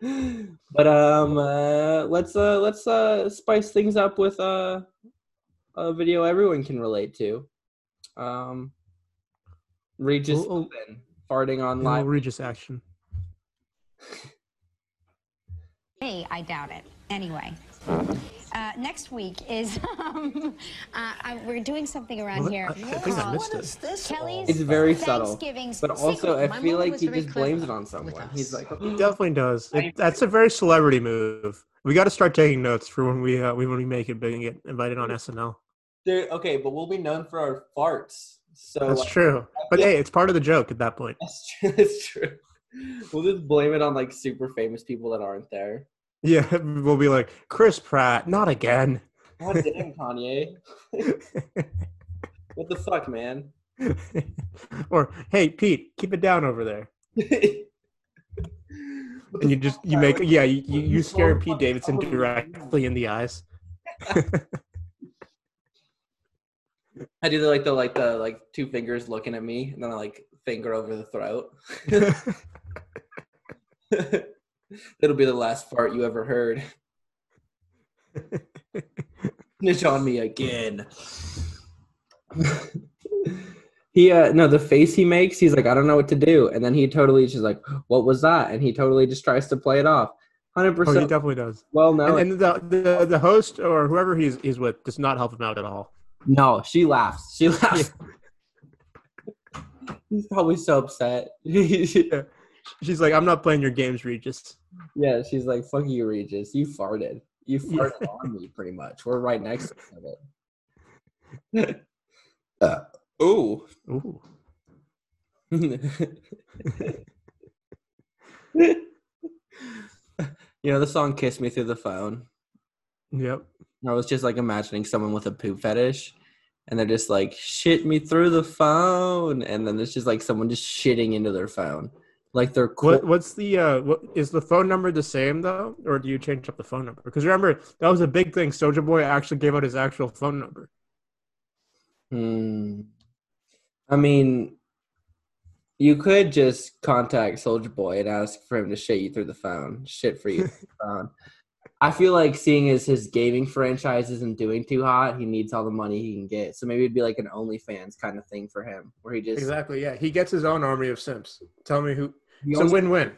but um, uh, let's uh, let's uh, spice things up with uh, a video everyone can relate to. Um, Regis Oh, oh. Philbin farting on No live. Regis action. Me, I doubt it. Anyway, uh, next week is um, uh, I, we're doing something around What? here. I- I think I called missed it. Kelly's It's very subtle, Thanksgiving but also secret. I feel like he just blames it on someone. He's like, He definitely does. It, that's a very celebrity move. We got to start taking notes for when we uh, we when we make it big and get invited on SNL. Dude, okay, but we'll be known for our farts. So That's like, true. But hey, it's part of the joke at that point. That's true. That's true. We'll just blame it on like super famous people that aren't there. Yeah, we'll be like Chris Pratt, not again. God damn, Kanye. what the fuck, man? or hey, Pete, keep it down over there. and you just you make yeah you, you you scare Pete Davidson directly in the eyes. I do the like the like the like two fingers looking at me, and then I like finger over the throat. It'll be the last fart you ever heard. Snitch on me again. he uh no the face he makes he's like i don't know what to do and then he totally just like what was that and he totally just tries to play it off 100% Oh, he definitely does. well no And, and the, the the host or whoever he's he's with does not help him out at all. no she laughs she laughs he's probably so upset Yeah. She's like, I'm not playing your games, Regis. Yeah she's like fuck you regis. You farted. You farted on me pretty much. We're right next to it." other. Uh, ooh. Ooh. you know the song kiss me through the phone? Yep. I was just like imagining someone with a poop fetish, and they're just like shit me through the phone, and then there's just like someone just shitting into their phone, like they're cool. What what's the uh what is the phone number the same though, or do you change up the phone number? Because remember that was a big thing. Soulja Boy actually gave out his actual phone number. Hmm. I mean, you could just contact Soulja Boy and ask for him to shit you through the phone, shit for you. phone. I feel like seeing as his gaming franchise isn't doing too hot, he needs all the money he can get. So maybe it'd be like an OnlyFans kind of thing for him, where he just Exactly. Yeah, he gets his own army of simps. Tell me who. A win-win.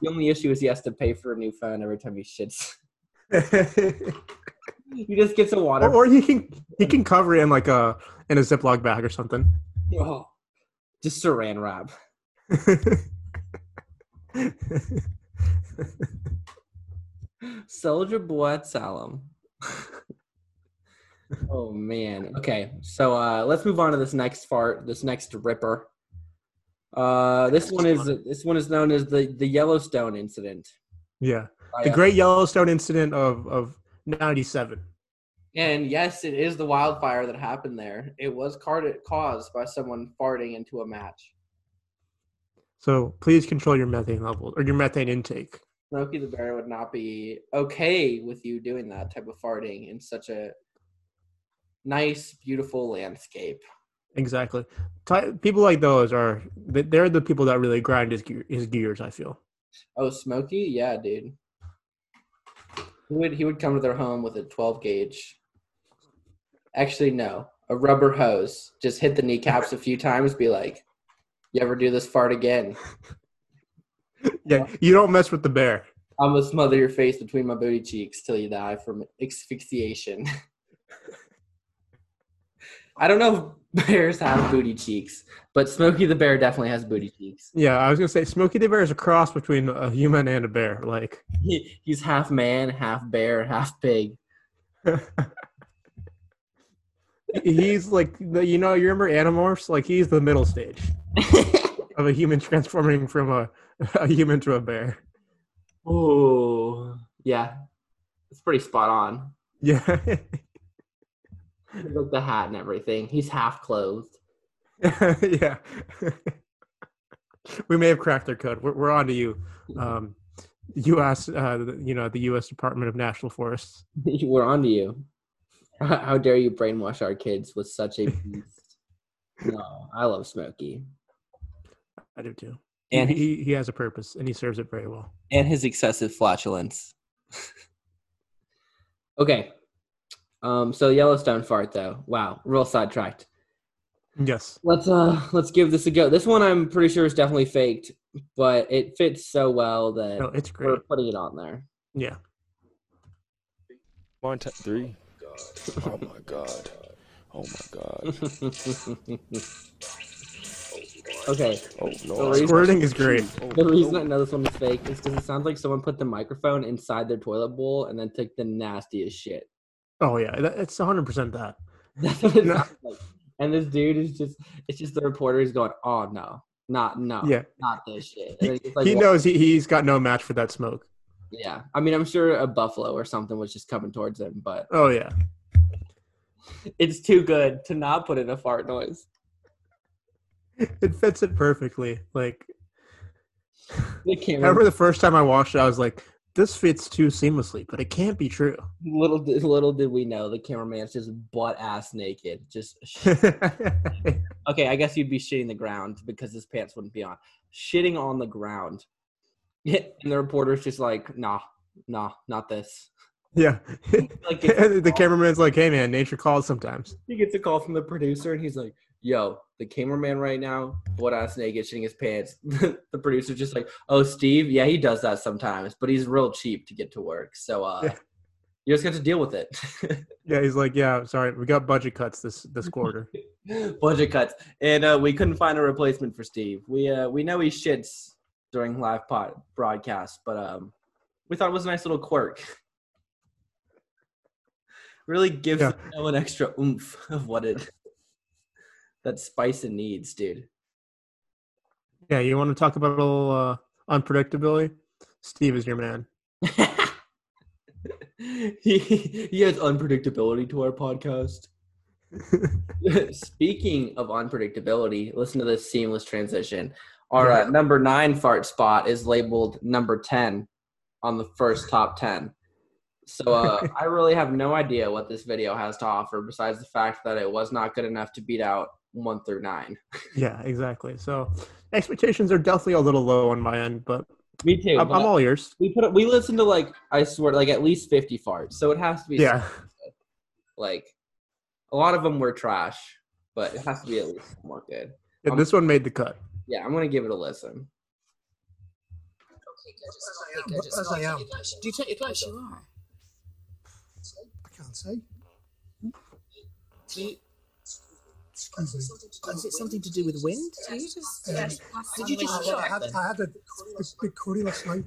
The only issue is he has to pay for a new phone every time he shits. he just gets a water. or, or he can he can cover it in like a in a Ziploc bag or something. Oh, just saran wrap. Soulja Boy Tell 'Em. oh man. Okay, so uh, let's move on to this next fart. This next ripper. Uh, this one is this one is known as the the Yellowstone incident. yeah, the Great Yellowstone incident of of '97. And yes, it is the wildfire that happened there. It was caused by someone farting into a match. So please control your methane levels or your methane intake. Smokey the Bear would not be okay with you doing that type of farting in such a nice, beautiful landscape. Exactly. People like those are they- they're the people that really grind his gear, his gears. I feel. Oh, Smokey? Yeah, dude. He would he would come to their home with a 12 gauge. Actually, no. a rubber hose, just hit the kneecaps a few times, be like, "You ever do this fart again? Yeah, you don't mess with the bear. I'm gonna smother your face between my booty cheeks till you die from asphyxiation." I don't know bears have booty cheeks, but Smokey the bear definitely has booty cheeks. Yeah, I was gonna say Smokey the Bear is a cross between a human and a bear. Like, He, he's half man, half bear, half pig. he's like you know, you remember Animorphs? Like, he's the middle stage of a human transforming from a, a human to a bear. Oh, yeah, it's pretty spot on. Yeah, Like the hat and everything. He's half clothed. yeah. we may have cracked their code. We're, we're on to you. Um, U.S. Uh, you know, the U.S. Department of National Forests. We're on to you. How how dare you brainwash our kids with such a beast? no, I love Smokey I do too. And And he, he has a purpose, and he serves it very well. and his excessive flatulence. okay, um, so Yellowstone fart though. Wow, real sidetracked. Yes. Let's uh let's give this a go. This one I'm pretty sure is definitely faked, but it fits so well that No, it's we're great. putting it on there. Yeah. One, two, three. Oh my god. Oh my god. Okay. Oh no. reason- Squirting is great. The reason I know this one is fake is because it sounds like someone put the microphone inside their toilet bowl and then took the nastiest shit. Oh yeah, it's 100 percent that. That's what it No. like. And this dude is just, it's just the reporter is going, oh no, not, no, Yeah. not this shit. He, like, he knows he, he's got no match for that smoke. Yeah. I mean, I'm sure a buffalo or something was just coming towards him, but Oh yeah. it's too good to not put in a fart noise. It fits it perfectly. Like The I remember the first time I watched it, I was like, "This fits too seamlessly," but it can't be true. little, did- little did we know the cameraman's just butt ass naked. Just, okay, I guess you'd be shitting the ground because his pants wouldn't be on. Shitting on the ground. and the reporter's just like, nah, nah, not this. yeah. Like, the cameraman's like, "Hey man, nature calls sometimes." He gets a call from the producer and he's like, Yo, the cameraman right now, butt ass naked, shitting his pants. the producer's just like, Oh, Steve, yeah, he does that sometimes, but he's real cheap to get to work. So uh Yeah. you just got to deal with it. Yeah, he's like, "Yeah, sorry, we got budget cuts this this quarter." Budget cuts. And uh we couldn't find a replacement for Steve. We uh we know he shits during live pod broadcasts, but um we thought it was a nice little quirk. really gives Yeah. an extra oomph of what it that spice it needs, dude. Yeah, you want to talk about a little uh, unpredictability? Steve is your man. he, he has unpredictability to our podcast. Speaking of unpredictability, listen to this seamless transition. Our uh, number nine fart spot is labeled number 10 on the first top 10. So uh, I really have no idea what this video has to offer besides the fact that it was not good enough to beat out one through nine. Yeah, exactly. So expectations are definitely a little low on my end, but Me too. I'm, I'm all ears. we put we listened to like I swear like at least 50 farts. So it has to be Yeah. like a lot of them were trash, but it has to be at least more good. Yeah, um, this one made the cut. Yeah, I'm gonna give it a listen. As I am. Do you take your clothes off? I can't say. Do you, excuse me. Is it something to do with wind? Do you just, Um, did you just I check? had, I had a, a big curry last night.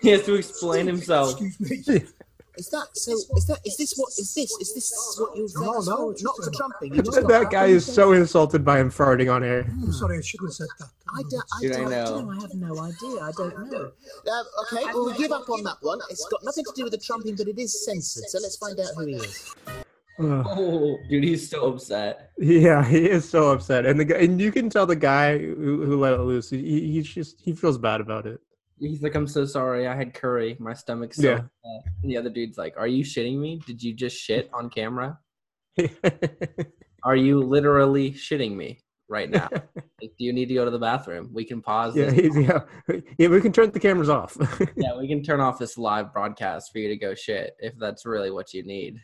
He has to explain himself. Excuse me. Is that so? Is that is this what is this is this what you're No, famous no, for? it's Not just for a- trumping. You just got that guy is so insulted by him farting on air. I'm sorry, I shouldn't have said that. I don't, I Dude, I don't know. know. I have no idea. I don't know. Uh, okay, well, we give up on that one. It's got nothing to do with the trumping, but it is censored. So let's find out who he is. Ugh. Oh, dude, he's so upset. Yeah, he is so upset, and the guy, and you can tell the guy who, who let it loose. He, he's just he feels bad about it. He's like, I'm so sorry. I had curry. My stomach's so Yeah. upset." And the other dude's like, Are you shitting me? Did you just shit on camera? Are you literally shitting me right now? like, do you need to go to the bathroom? We can pause. yeah, this. yeah, yeah. We can turn the cameras off. yeah, we can turn off this live broadcast for you to go shit if that's really what you need.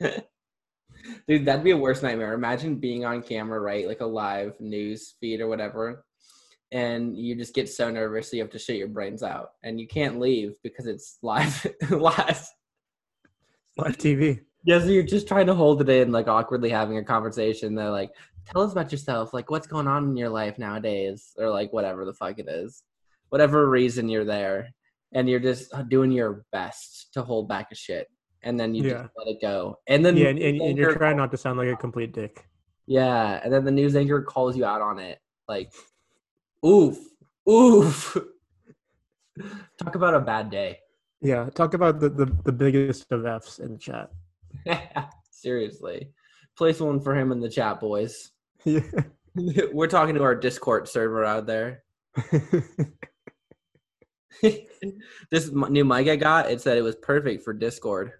Dude, that'd be a worst nightmare. Imagine being on camera, right? Like a live news feed or whatever. And you just get so nervous you have to shit your brains out. And you can't leave because it's live live. Live TV. Yeah, so you're just trying to hold it in, like awkwardly having a conversation. They're like, tell us about yourself. Like, what's going on in your life nowadays? Or like whatever the fuck it is. Whatever reason you're there. And you're just uh, doing your best to hold back a shit. And then you Yeah. just let it go. And then yeah, and, and, and you're trying not to sound like a complete dick. Yeah, and then the news anchor calls you out on it. Like, oof, oof. Talk about a bad day. Yeah, talk about the, the, the biggest of F's in the chat. Seriously. Place one for him in the chat, boys. Yeah. We're talking to our Discord server out there. this new mic I got, it said it was perfect for Discord.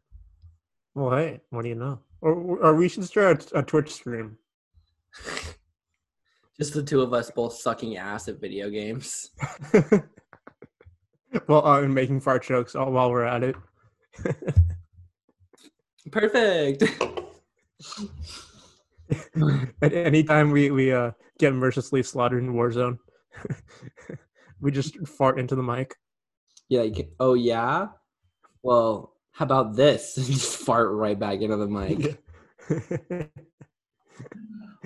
Well, hey, what do you know? Or, or we should start a, a Twitch stream. Just the two of us both sucking ass at video games. well, uh, and making fart jokes all while we're at it. Perfect. At anytime we we uh, get mercilessly slaughtered in Warzone, we just fart into the mic. Yeah, you can, oh yeah? Well, how about this? Just fart right back into the mic.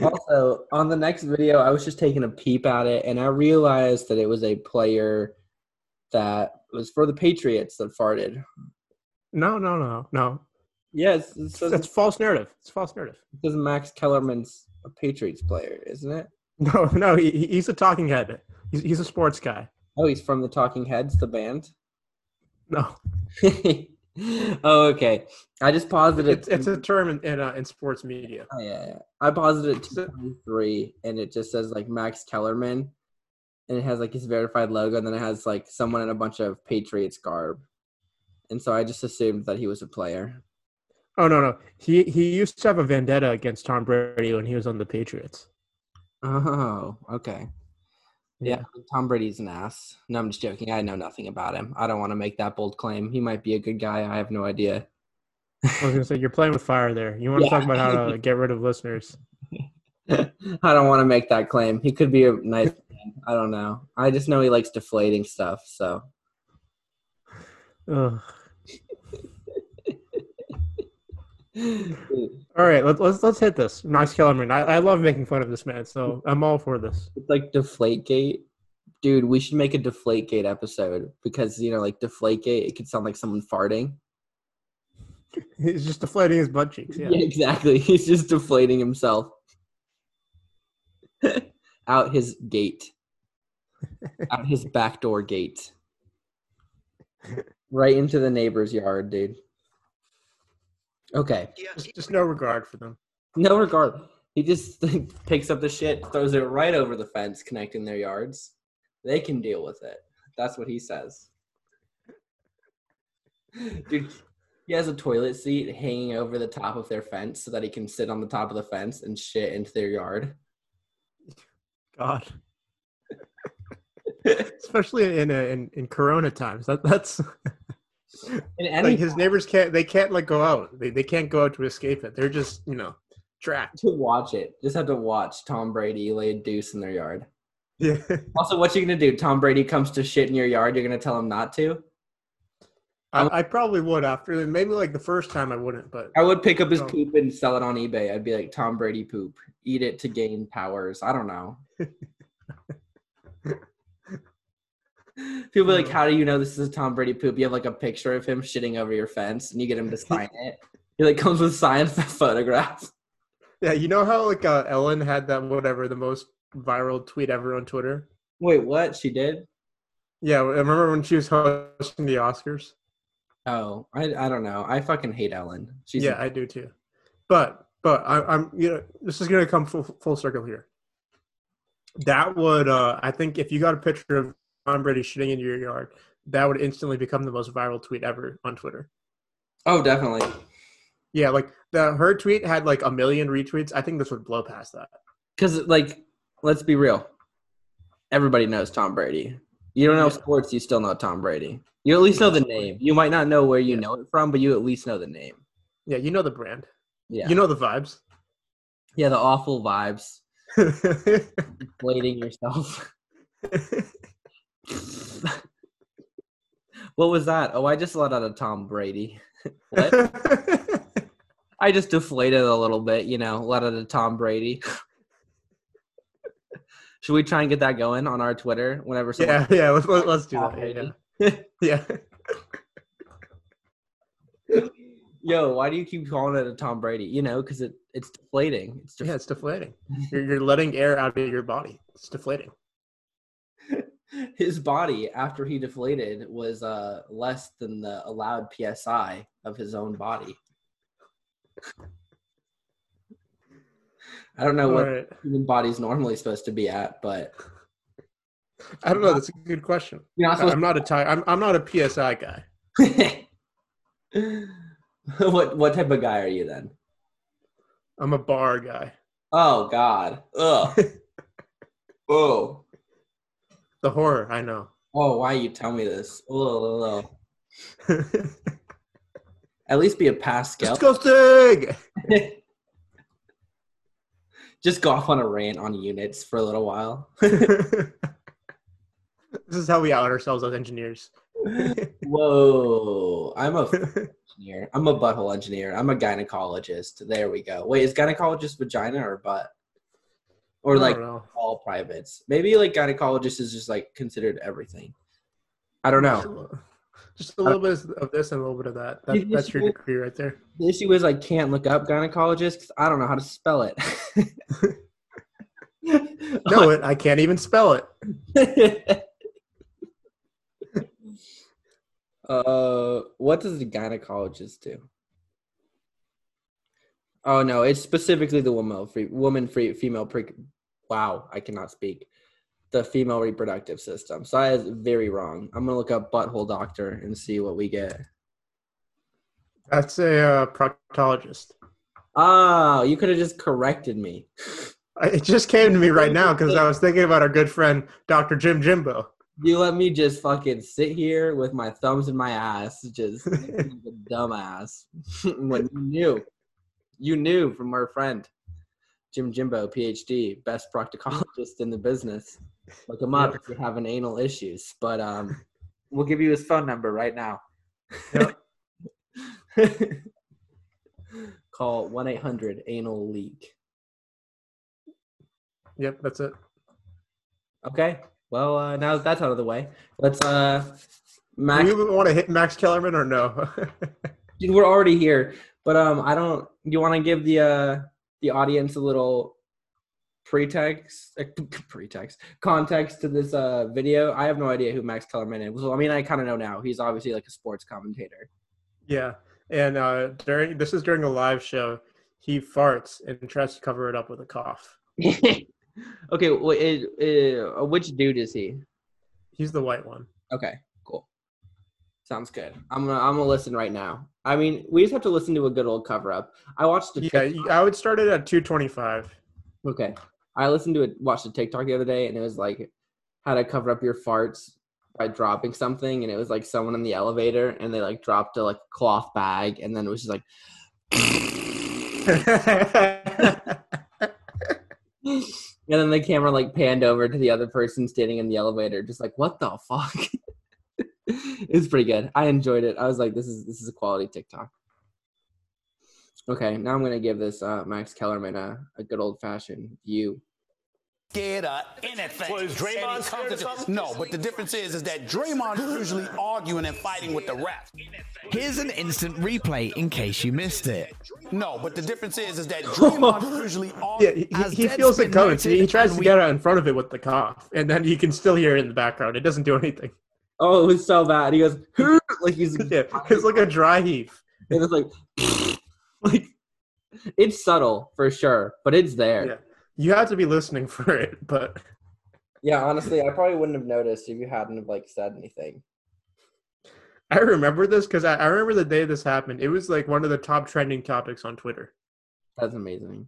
also, on the next video, I was just taking a peep at it and I realized that it was a player that was for the Patriots that farted. No, no, no, no. Yes, it says, That's false narrative. It's false narrative. Because Max Kellerman's a Patriots player, isn't it? No, no, he- he's a talking head. He's, he's a sports guy. Oh, he's from the Talking Heads, the band. No, oh, okay. I just paused it. it's it's a term in in, uh, in sports media. Oh, yeah, yeah. I paused it at 223 and it just says like Max Kellerman and it has like his verified logo and then it has like someone in a bunch of Patriots garb. And so I just assumed that he was a player. Oh no, no. He he used to have a vendetta against Tom Brady when he was on the Patriots. Oh, okay. Yeah, Tom Brady's an ass. No, I'm just joking. I know nothing about him. I don't want to make that bold claim. He might be a good guy. I have no idea. I was gonna say you're playing with fire there. You want Yeah. to talk about how to get rid of listeners? I don't want to make that claim. He could be a nice man. I don't know. I just know he likes deflating stuff. So Ugh. All right, let's let's let's hit this. Max Kellerman. I, I love making fun of this man, so I'm all for this. it's like Deflategate. Dude, we should make a Deflategate episode because you know, like Deflategate, it could sound like someone farting. He's just deflating his butt cheeks. Yeah. Yeah, exactly. He's just deflating himself out his gate, out his back door gate, right into the neighbor's yard, dude. Okay. Just, just no regard for them. No regard. He just picks up the shit, throws it right over the fence connecting their yards. They can deal with it. That's what he says. Dude, he has a toilet seat hanging over the top of their fence so that he can sit on the top of the fence and shit into their yard. God. Especially in, uh in in Corona times. That that's In any like his neighbors can't they can't like go out. They they can't go out to escape it. They're just you know trapped. to watch it. Just have to watch Tom Brady lay a deuce in their yard. Yeah. Also, what you gonna do? Tom Brady comes to shit in your yard. You're gonna tell him not to? I, I probably would after maybe like the first time I wouldn't, but I would pick up his No. poop and sell it on eBay. I'd be like Tom Brady poop. Eat it to gain powers. I don't know. People be like, "How do you know this is a Tom Brady poop?" You have like a picture of him shitting over your fence, and you get him to sign it. He like comes with signed photographs. yeah, you know how like uh, Ellen had that whatever the most viral tweet ever on Twitter. Wait, what? She did? Yeah, I remember when she was hosting the Oscars. Oh, I I don't know. I fucking hate Ellen. She's yeah, I do too. But but I, I'm you know this is gonna come full full circle here. That would uh I think if you got a picture of Tom Brady shitting into your yard, that would instantly become the most viral tweet ever on Twitter. oh, definitely. Yeah, like the her tweet had like a million retweets. I think this would blow past that. Because like, let's be real. Everybody knows Tom Brady. You don't know sports, you still know Tom Brady. You at least know the name. You might not know where you know it from, but you at least know the name. Yeah, you know the brand. Yeah. You know the vibes. Yeah, the awful vibes. Inflating yourself. what was that? Oh, I just let out a Tom Brady. what? I just deflated a little bit, you know, let out a Tom Brady. Should we try and get that going on our Twitter whenever yeah, yeah. Let's, let's do that. Yeah, yeah. yeah. Yo, why do you keep calling it a Tom Brady? You know, because it, it's deflating. It's Yeah, it's deflating. You're, you're letting air out of your body. It's deflating. His body after he deflated was uh less than the allowed psi of his own body i don't know what Alright. human body's normally supposed to be at but I don't know. That's a good question. Not I'm not a ty- I'm I'm not a PSI guy. what what type of guy are you then I'm a bar guy. oh god ugh oh The horror. I know. oh why you tell me this at least be a pascal Disgusting. just go off on a rant on units for a little while This is how we out ourselves as engineers. Whoa, I'm a engineer. I'm a butthole engineer. I'm a gynecologist. There we go. Wait, is gynecologist vagina or butt? Or like all privates? Maybe like gynecologist is just like considered everything. I don't know. Just a little bit of this and a little bit of that. that that's your degree right there. The issue is I can't look up gynecologist because I don't know how to spell it. No, it. I can't even spell it. uh, what does the gynecologist do? Oh no, it's specifically the woman free woman free female pre. Wow, I cannot speak. The female reproductive system. So I that is very wrong. I'm gonna look up butthole doctor and see what we get. That's a uh, proctologist. Ah, you could have just corrected me. It just came to me right now because I was thinking about our good friend Dr. Jim Jimbo. You let me just fucking sit here with my thumbs in my ass, just dumbass. when you knew, you knew from our friend Jim Jimbo, PhD, best proctologist in the business. Look him up Yep. if you're having anal issues. But um, we'll give you his phone number right now. Yep. Call one eight hundred anal leak. Yep, that's it. Okay. Well, uh, now that that's out of the way, let's uh, Max. Do you want to hit Max Kellerman or no? Dude, we're already here, but um, I don't. You want to give the uh the audience a little pretext, uh, pretext, context to this uh video? I have no idea who Max Kellerman is. Well, I mean, I kind of know now. He's obviously like a sports commentator. yeah, and uh, during this is during a live show. He farts and tries to cover it up with a cough. okay, well, it, it, which dude is he? He's the white one. Okay, cool. Sounds good. I'm gonna I'm gonna listen right now. I mean, we just have to listen to a good old cover up. I watched the Yeah, I would start it at two twenty-five. Okay. I listened to it, watched a TikTok the other day, and it was like how to cover up your farts by dropping something, and it was like someone in the elevator, and they like dropped a like cloth bag, and then it was just like, and then the camera like panned over to the other person standing in the elevator, just like, what the fuck? it's pretty good. I enjoyed it. I was like, this is this is a quality TikTok. Okay, now I'm gonna give this uh, Max Kellerman a, a good old fashioned view. scared of anything. Well, is Draymond scared of something? No, but the difference is, is that Draymond is usually arguing and fighting with the ref. Here's an instant replay in case you missed it. No, but the difference is, is that Draymond is usually Yeah, arguing. he, he feels it coming. so he tries to get out in front of it with the cough, and then you can still hear it in the background. It doesn't do anything. Oh, it was so bad. He goes who like he's yeah, it's like a dry heave. And it's like like it's subtle for sure, but it's there. Yeah, you have to be listening for it, but Yeah, honestly, I probably wouldn't have noticed if you hadn't have like said anything. I remember this because I, I remember the day this happened. It was like one of the top trending topics on Twitter. That's amazing.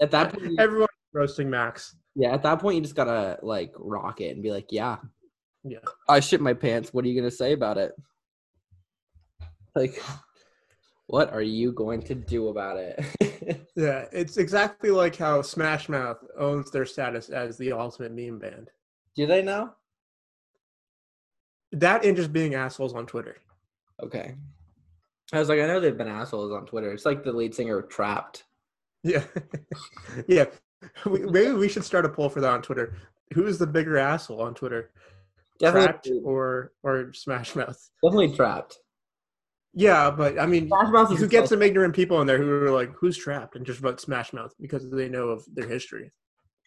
At that point, Everyone roasting Max. yeah, at that point, you just gotta like rock it and be like, yeah, Yeah. I shit my pants. What are you gonna say about it? Like, What are you going to do about it? Yeah, it's exactly like how Smash Mouth owns their status as the ultimate meme band. do they now? That and just being assholes on Twitter. Okay. I was like, I know they've been assholes on Twitter. It's like the lead singer of Trapt. Yeah, yeah. We, maybe we should start a poll for that on Twitter. Who's the bigger asshole on Twitter, Definitely- Trapt or or Smash Mouth? Definitely Trapt. Yeah, but I mean, Smash Mouth is who gets so- some ignorant people in there who are like, "Who's Trapt?" and just vote Smash Mouth because they know of their history.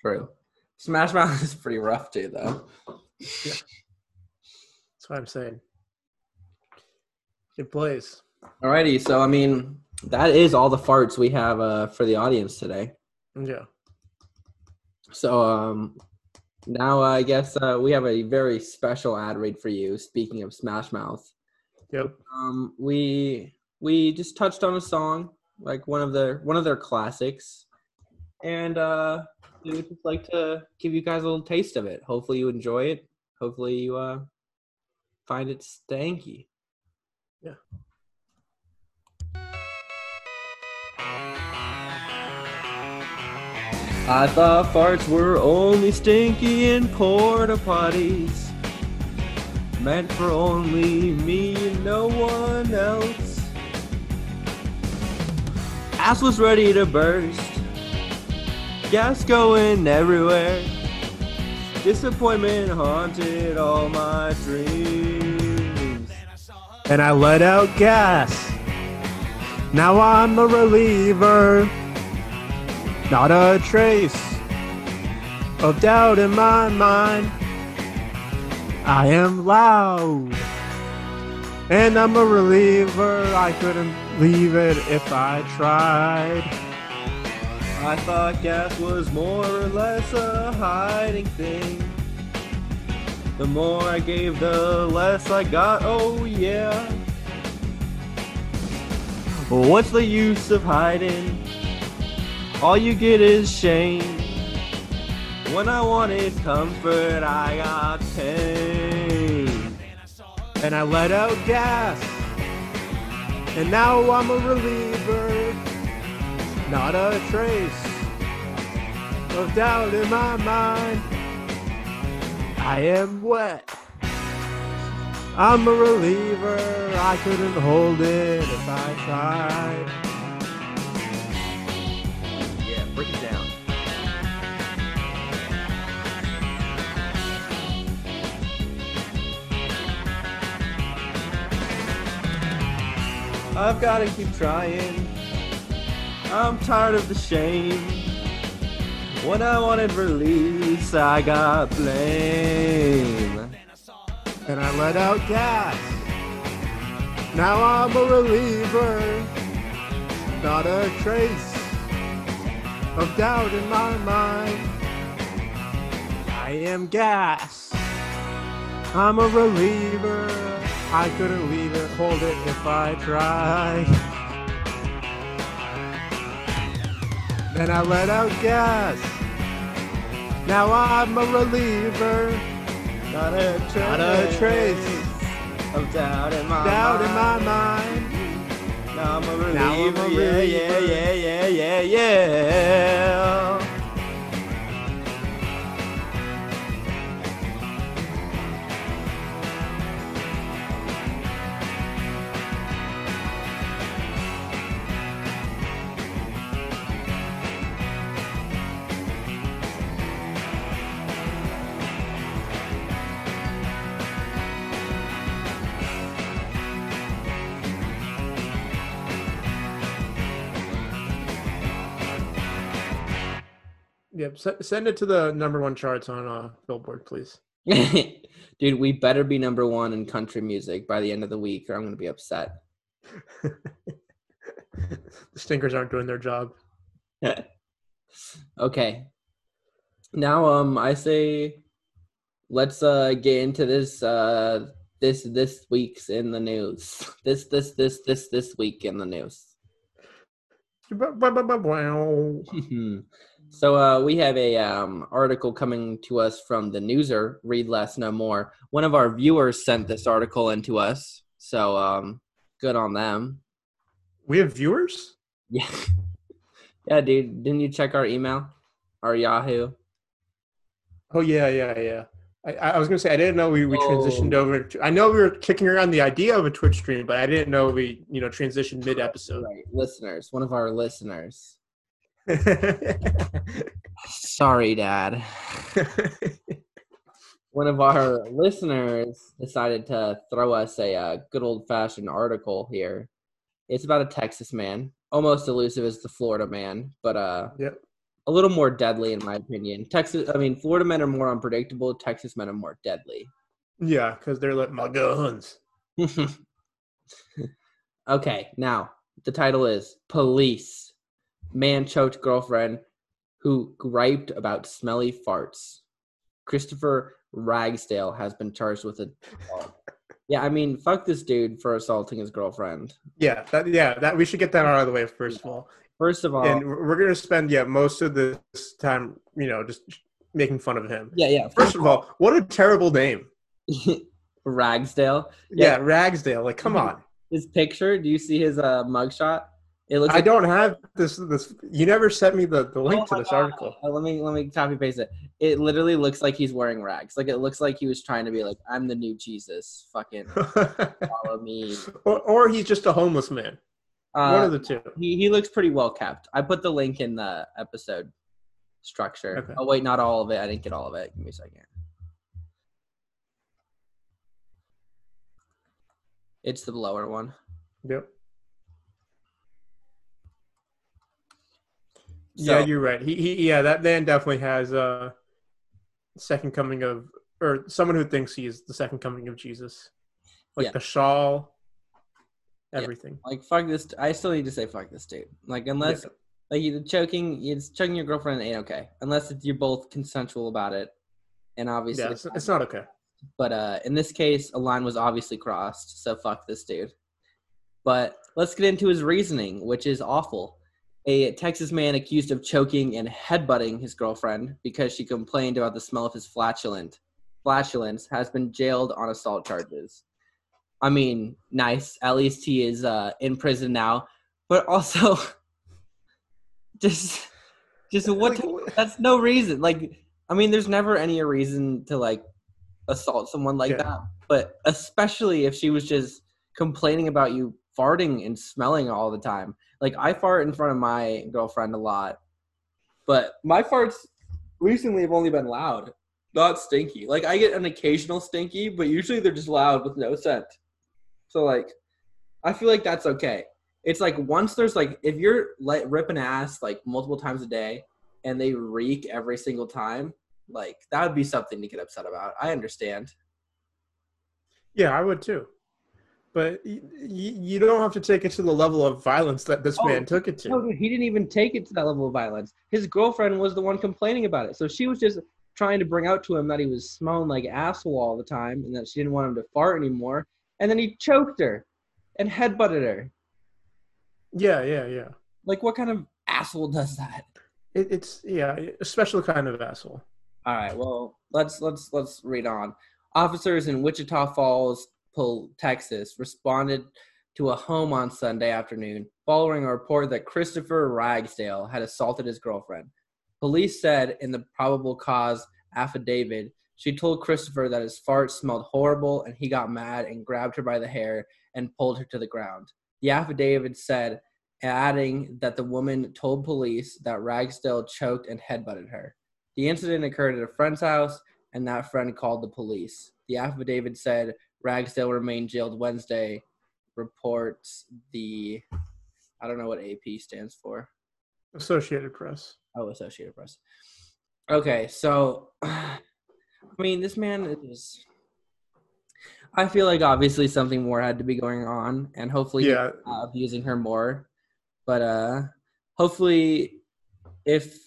True. Smash Mouth is pretty rough too, though. Yeah. That's what I'm saying. It plays. Alrighty, so I mean, that is all the farts we have uh, for the audience today. Yeah. So um, now I guess uh, we have a very special ad read for you. Speaking of Smash Mouth, Yep. um, we we just touched on a song like one of their one of their classics, and uh, we would just like to give you guys a little taste of it. Hopefully you enjoy it. Hopefully you uh, find it stanky. Yeah. I thought farts were only stinky in porta potties. Meant for only me and no one else. Ass was ready to burst. Gas going everywhere. Disappointment haunted all my dreams. And I let out gas. Now I'm a reliever. Not a trace of doubt in my mind. I am loud. And I'm a reliever. I couldn't leave it if I tried. I thought gas was more or less a hiding thing. The more I gave, the less I got. Oh, yeah. What's the use of hiding? All you get is shame. When I wanted comfort, I got pain. And I let out gas. And now I'm a reliever. Not a trace of doubt in my mind. I am wet. I'm a reliever. I couldn't hold it if I tried. Break it down. I've gotta keep trying. I'm tired of the shame. When I wanted release, I got blame. And I let out gas. Now I'm a reliever. Not a trace of doubt in my mind. I am gas. I'm a reliever. I couldn't leave it, hold it if I tried. Then I let out gas. Now I'm a reliever. Not a trace, Not a trace of doubt in my doubt mind. in my mind. Now I'm a reliever. Now I'm a yeah, yeah, yeah, yeah, yeah, yeah. Yep. s- Send it to the number one charts on uh, Billboard, please. Dude, we better be number one in country music by the end of the week, or I'm gonna be upset. The stinkers aren't doing their job. okay. Now, um, I say, let's uh get into this uh this this week's in the news. This this this this this week in the news. So uh, we have a um, article coming to us from the Newser. Read less, know more. One of our viewers sent this article in to us, so um, good on them. We have viewers? Yeah. Yeah, dude. Didn't you check our email? Our Yahoo? Oh yeah, yeah, yeah. I, I was gonna say I didn't know we, we transitioned Oh. over. To, I know we were kicking around the idea of a Twitch stream, but I didn't know we you know transitioned mid episode. Right. Listeners. One of our listeners. Sorry, Dad. One of our listeners decided to throw us a uh, good old fashioned article here. It's about a Texas man, almost elusive as the Florida man, but uh, Yep. a little more deadly in my opinion. Texas, I mean, Florida men are more unpredictable. Texas men are more deadly. Yeah, because they're like my guns. okay, now the title is Police. Man choked girlfriend who griped about smelly farts. Christopher Ragsdale has been charged with a. yeah, I mean, fuck this dude for assaulting his girlfriend. Yeah, that yeah that we should get that out of the way first of all. First of all, and we're gonna spend yeah most of this time you know just making fun of him. yeah, yeah. First of all, what a terrible name. Ragsdale. Yeah, Ragsdale. Like, come on. His picture. Do you see his uh, mugshot? It looks. I like- don't have this. This you never sent me the, the link Oh to this God. article. Uh, let me let me copy paste it. It literally looks like he's wearing rags. Like it looks like he was trying to be like, "I'm the new Jesus." Fucking follow me. Or, or he's just a homeless man. One Uh, of the two. He he looks pretty well kept. I put the link in the episode structure. Okay. Oh wait, not all of it. I didn't get all of it. Give me a second. It's the lower one. Yep. So- yeah, you're right. He, he yeah, that man definitely has a second coming of or someone who thinks he is the second coming of Jesus. Like Yeah. the shawl, Yeah. everything. Like fuck this. I still need to say fuck this dude. Like unless Yeah. like you're choking, it's choking your girlfriend ain't okay. Unless it's, you're both consensual about it, and obviously, Yeah, it's, it's not okay. But uh, in this case, a line was obviously crossed. So fuck this dude. But let's get into his reasoning, which is awful. A Texas man accused of choking and headbutting his girlfriend because she complained about the smell of his flatulent flatulence has been jailed on assault charges. I mean, nice. At least he is uh, in prison now. But also, just, just what? that's no reason. Like, I mean, there's never any reason to like assault someone like Yeah. that. But especially if she was just complaining about you farting and smelling all the time. Like I fart in front of my girlfriend a lot, but my farts recently have only been loud, not stinky. Like I get an occasional stinky, but usually they're just loud with no scent. So like, I feel like that's okay. It's like once there's like if you're like ripping ass like multiple times a day and they reek every single time, like that would be something to get upset about. I understand. Yeah, I would too. But y- you don't have to take it to the level of violence that this Oh, man took it to. No, dude, he didn't even take it to that level of violence. His girlfriend was the one complaining about it. So she was just trying to bring out to him that he was smelling like asshole all the time and that she didn't want him to fart anymore. And then he choked her and headbutted her. Yeah, yeah, yeah. Like, what kind of asshole does that? It, it's yeah, a special kind of asshole. All right, well, let's let's let's read on. Officers in Wichita Falls, Texas, responded to a home on Sunday afternoon following a report that Christopher Ragsdale had assaulted his girlfriend. Police said in the probable cause affidavit, she told Christopher that his fart smelled horrible and he got mad and grabbed her by the hair and pulled her to the ground. The affidavit said, adding that the woman told police that Ragsdale choked and headbutted her. The incident occurred at a friend's house, and that friend called the police. The affidavit said Ragsdale remained jailed Wednesday. Reports the, I don't know what AP stands for. Associated Press. Oh, Associated Press. Okay, so I mean, this man is. I feel like obviously something more had to be going on, and hopefully, Yeah. uh, abusing her more. But uh, hopefully, if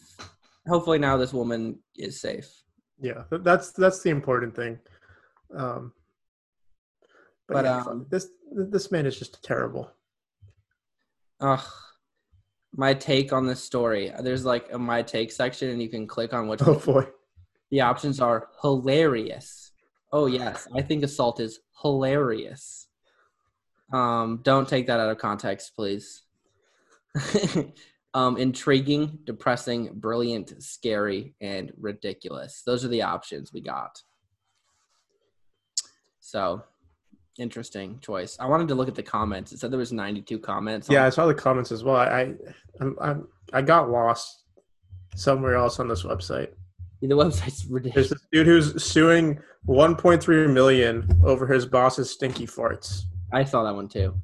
hopefully now this woman is safe. Yeah, that's that's the important thing. Um, but But, yeah, um, this this man is just terrible. Ugh. My take on this story. There's like a my take section, and you can click on which. Oh boy. The options are hilarious. Oh yes, I think assault is hilarious. Um, don't take that out of context, please. um, intriguing, depressing, brilliant, scary, and ridiculous. Those are the options we got. So, interesting choice. I wanted to look at the comments. It said there was 92 comments. Yeah, I saw the comments as well. I I I'm, I got lost somewhere else on this website. the website's ridiculous. There's this dude who's suing 1.3 million over his boss's stinky farts. I saw that one too.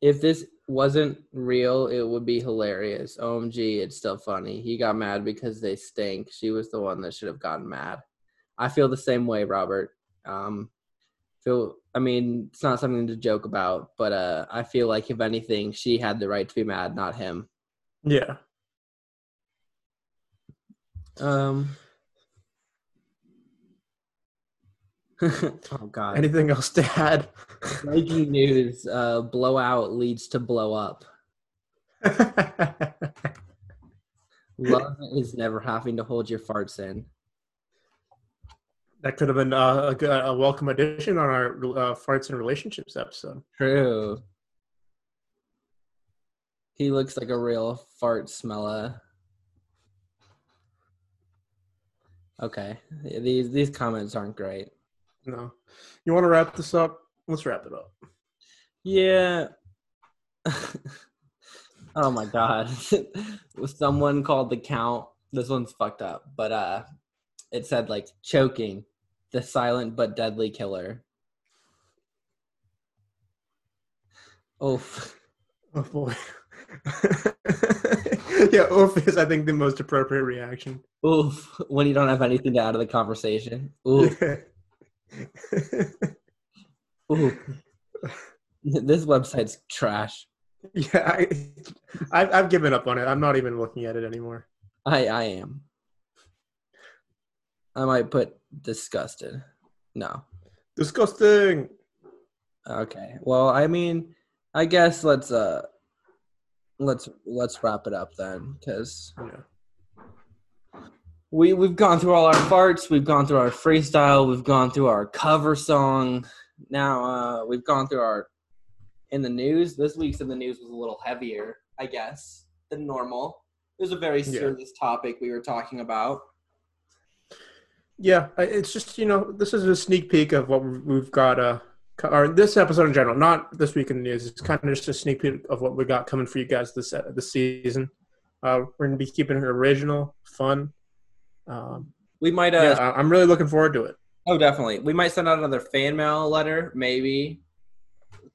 If this wasn't real, it would be hilarious. OMG, it's still funny. He got mad because they stink. She was the one that should have gotten mad. I feel the same way, Robert. Um, feel. I mean, it's not something to joke about, but uh, I feel like if anything, she had the right to be mad, not him. Yeah. Um. oh God. Anything else to add? Breaking news: uh, Blowout leads to blow up. Love is never having to hold your farts in. That could have been uh, a, a welcome addition on our uh, farts and relationships episode. True. He looks like a real fart smeller. Okay, these these comments aren't great. No. You want to wrap this up? Let's wrap it up. Yeah. oh my god. Someone called the count. This one's fucked up, but uh it said like choking, the silent but deadly killer. Oof. Oh boy. yeah, oof is I think the most appropriate reaction. Oof. When you don't have anything to add to the conversation. Oof. Oof. This website's trash. Yeah, I, I've, I've given up on it. I'm not even looking at it anymore. I I am. I might put disgusted. No. Disgusting. Okay. Well, I mean, I guess let's uh let's let's wrap it up then cuz we we've gone through all our farts, we've gone through our freestyle, we've gone through our cover song. Now uh we've gone through our in the news. This week's in the news was a little heavier, I guess, than normal. It was a very Yeah. serious topic we were talking about. Yeah, it's just you know this is a sneak peek of what we've got. Uh, or this episode in general, not this week in the news. It's kind of just a sneak peek of what we got coming for you guys this uh, this season. Uh, we're gonna be keeping it original, fun. Um, We might uh yeah, I'm really looking forward to it. Oh, definitely. We might send out another fan mail letter, maybe.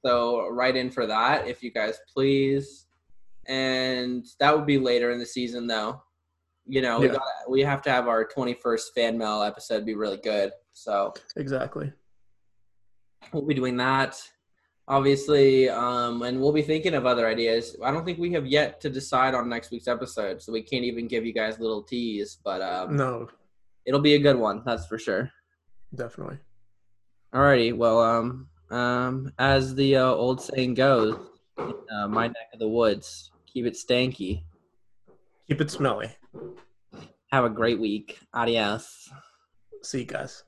So write in for that if you guys please. And that would be later in the season, though. You know, we Yeah. got we have to have our 21st fan mail episode be really good. So Exactly. we'll be doing that, obviously, um, and we'll be thinking of other ideas. I don't think we have yet to decide on next week's episode, so we can't even give you guys little tease. But um, No, it'll be a good one, that's for sure. definitely. Alrighty, well, um, um, as the uh, old saying goes, uh, my neck of the woods, keep it stanky. Keep it smelly. Have a great week. Adios. See you guys.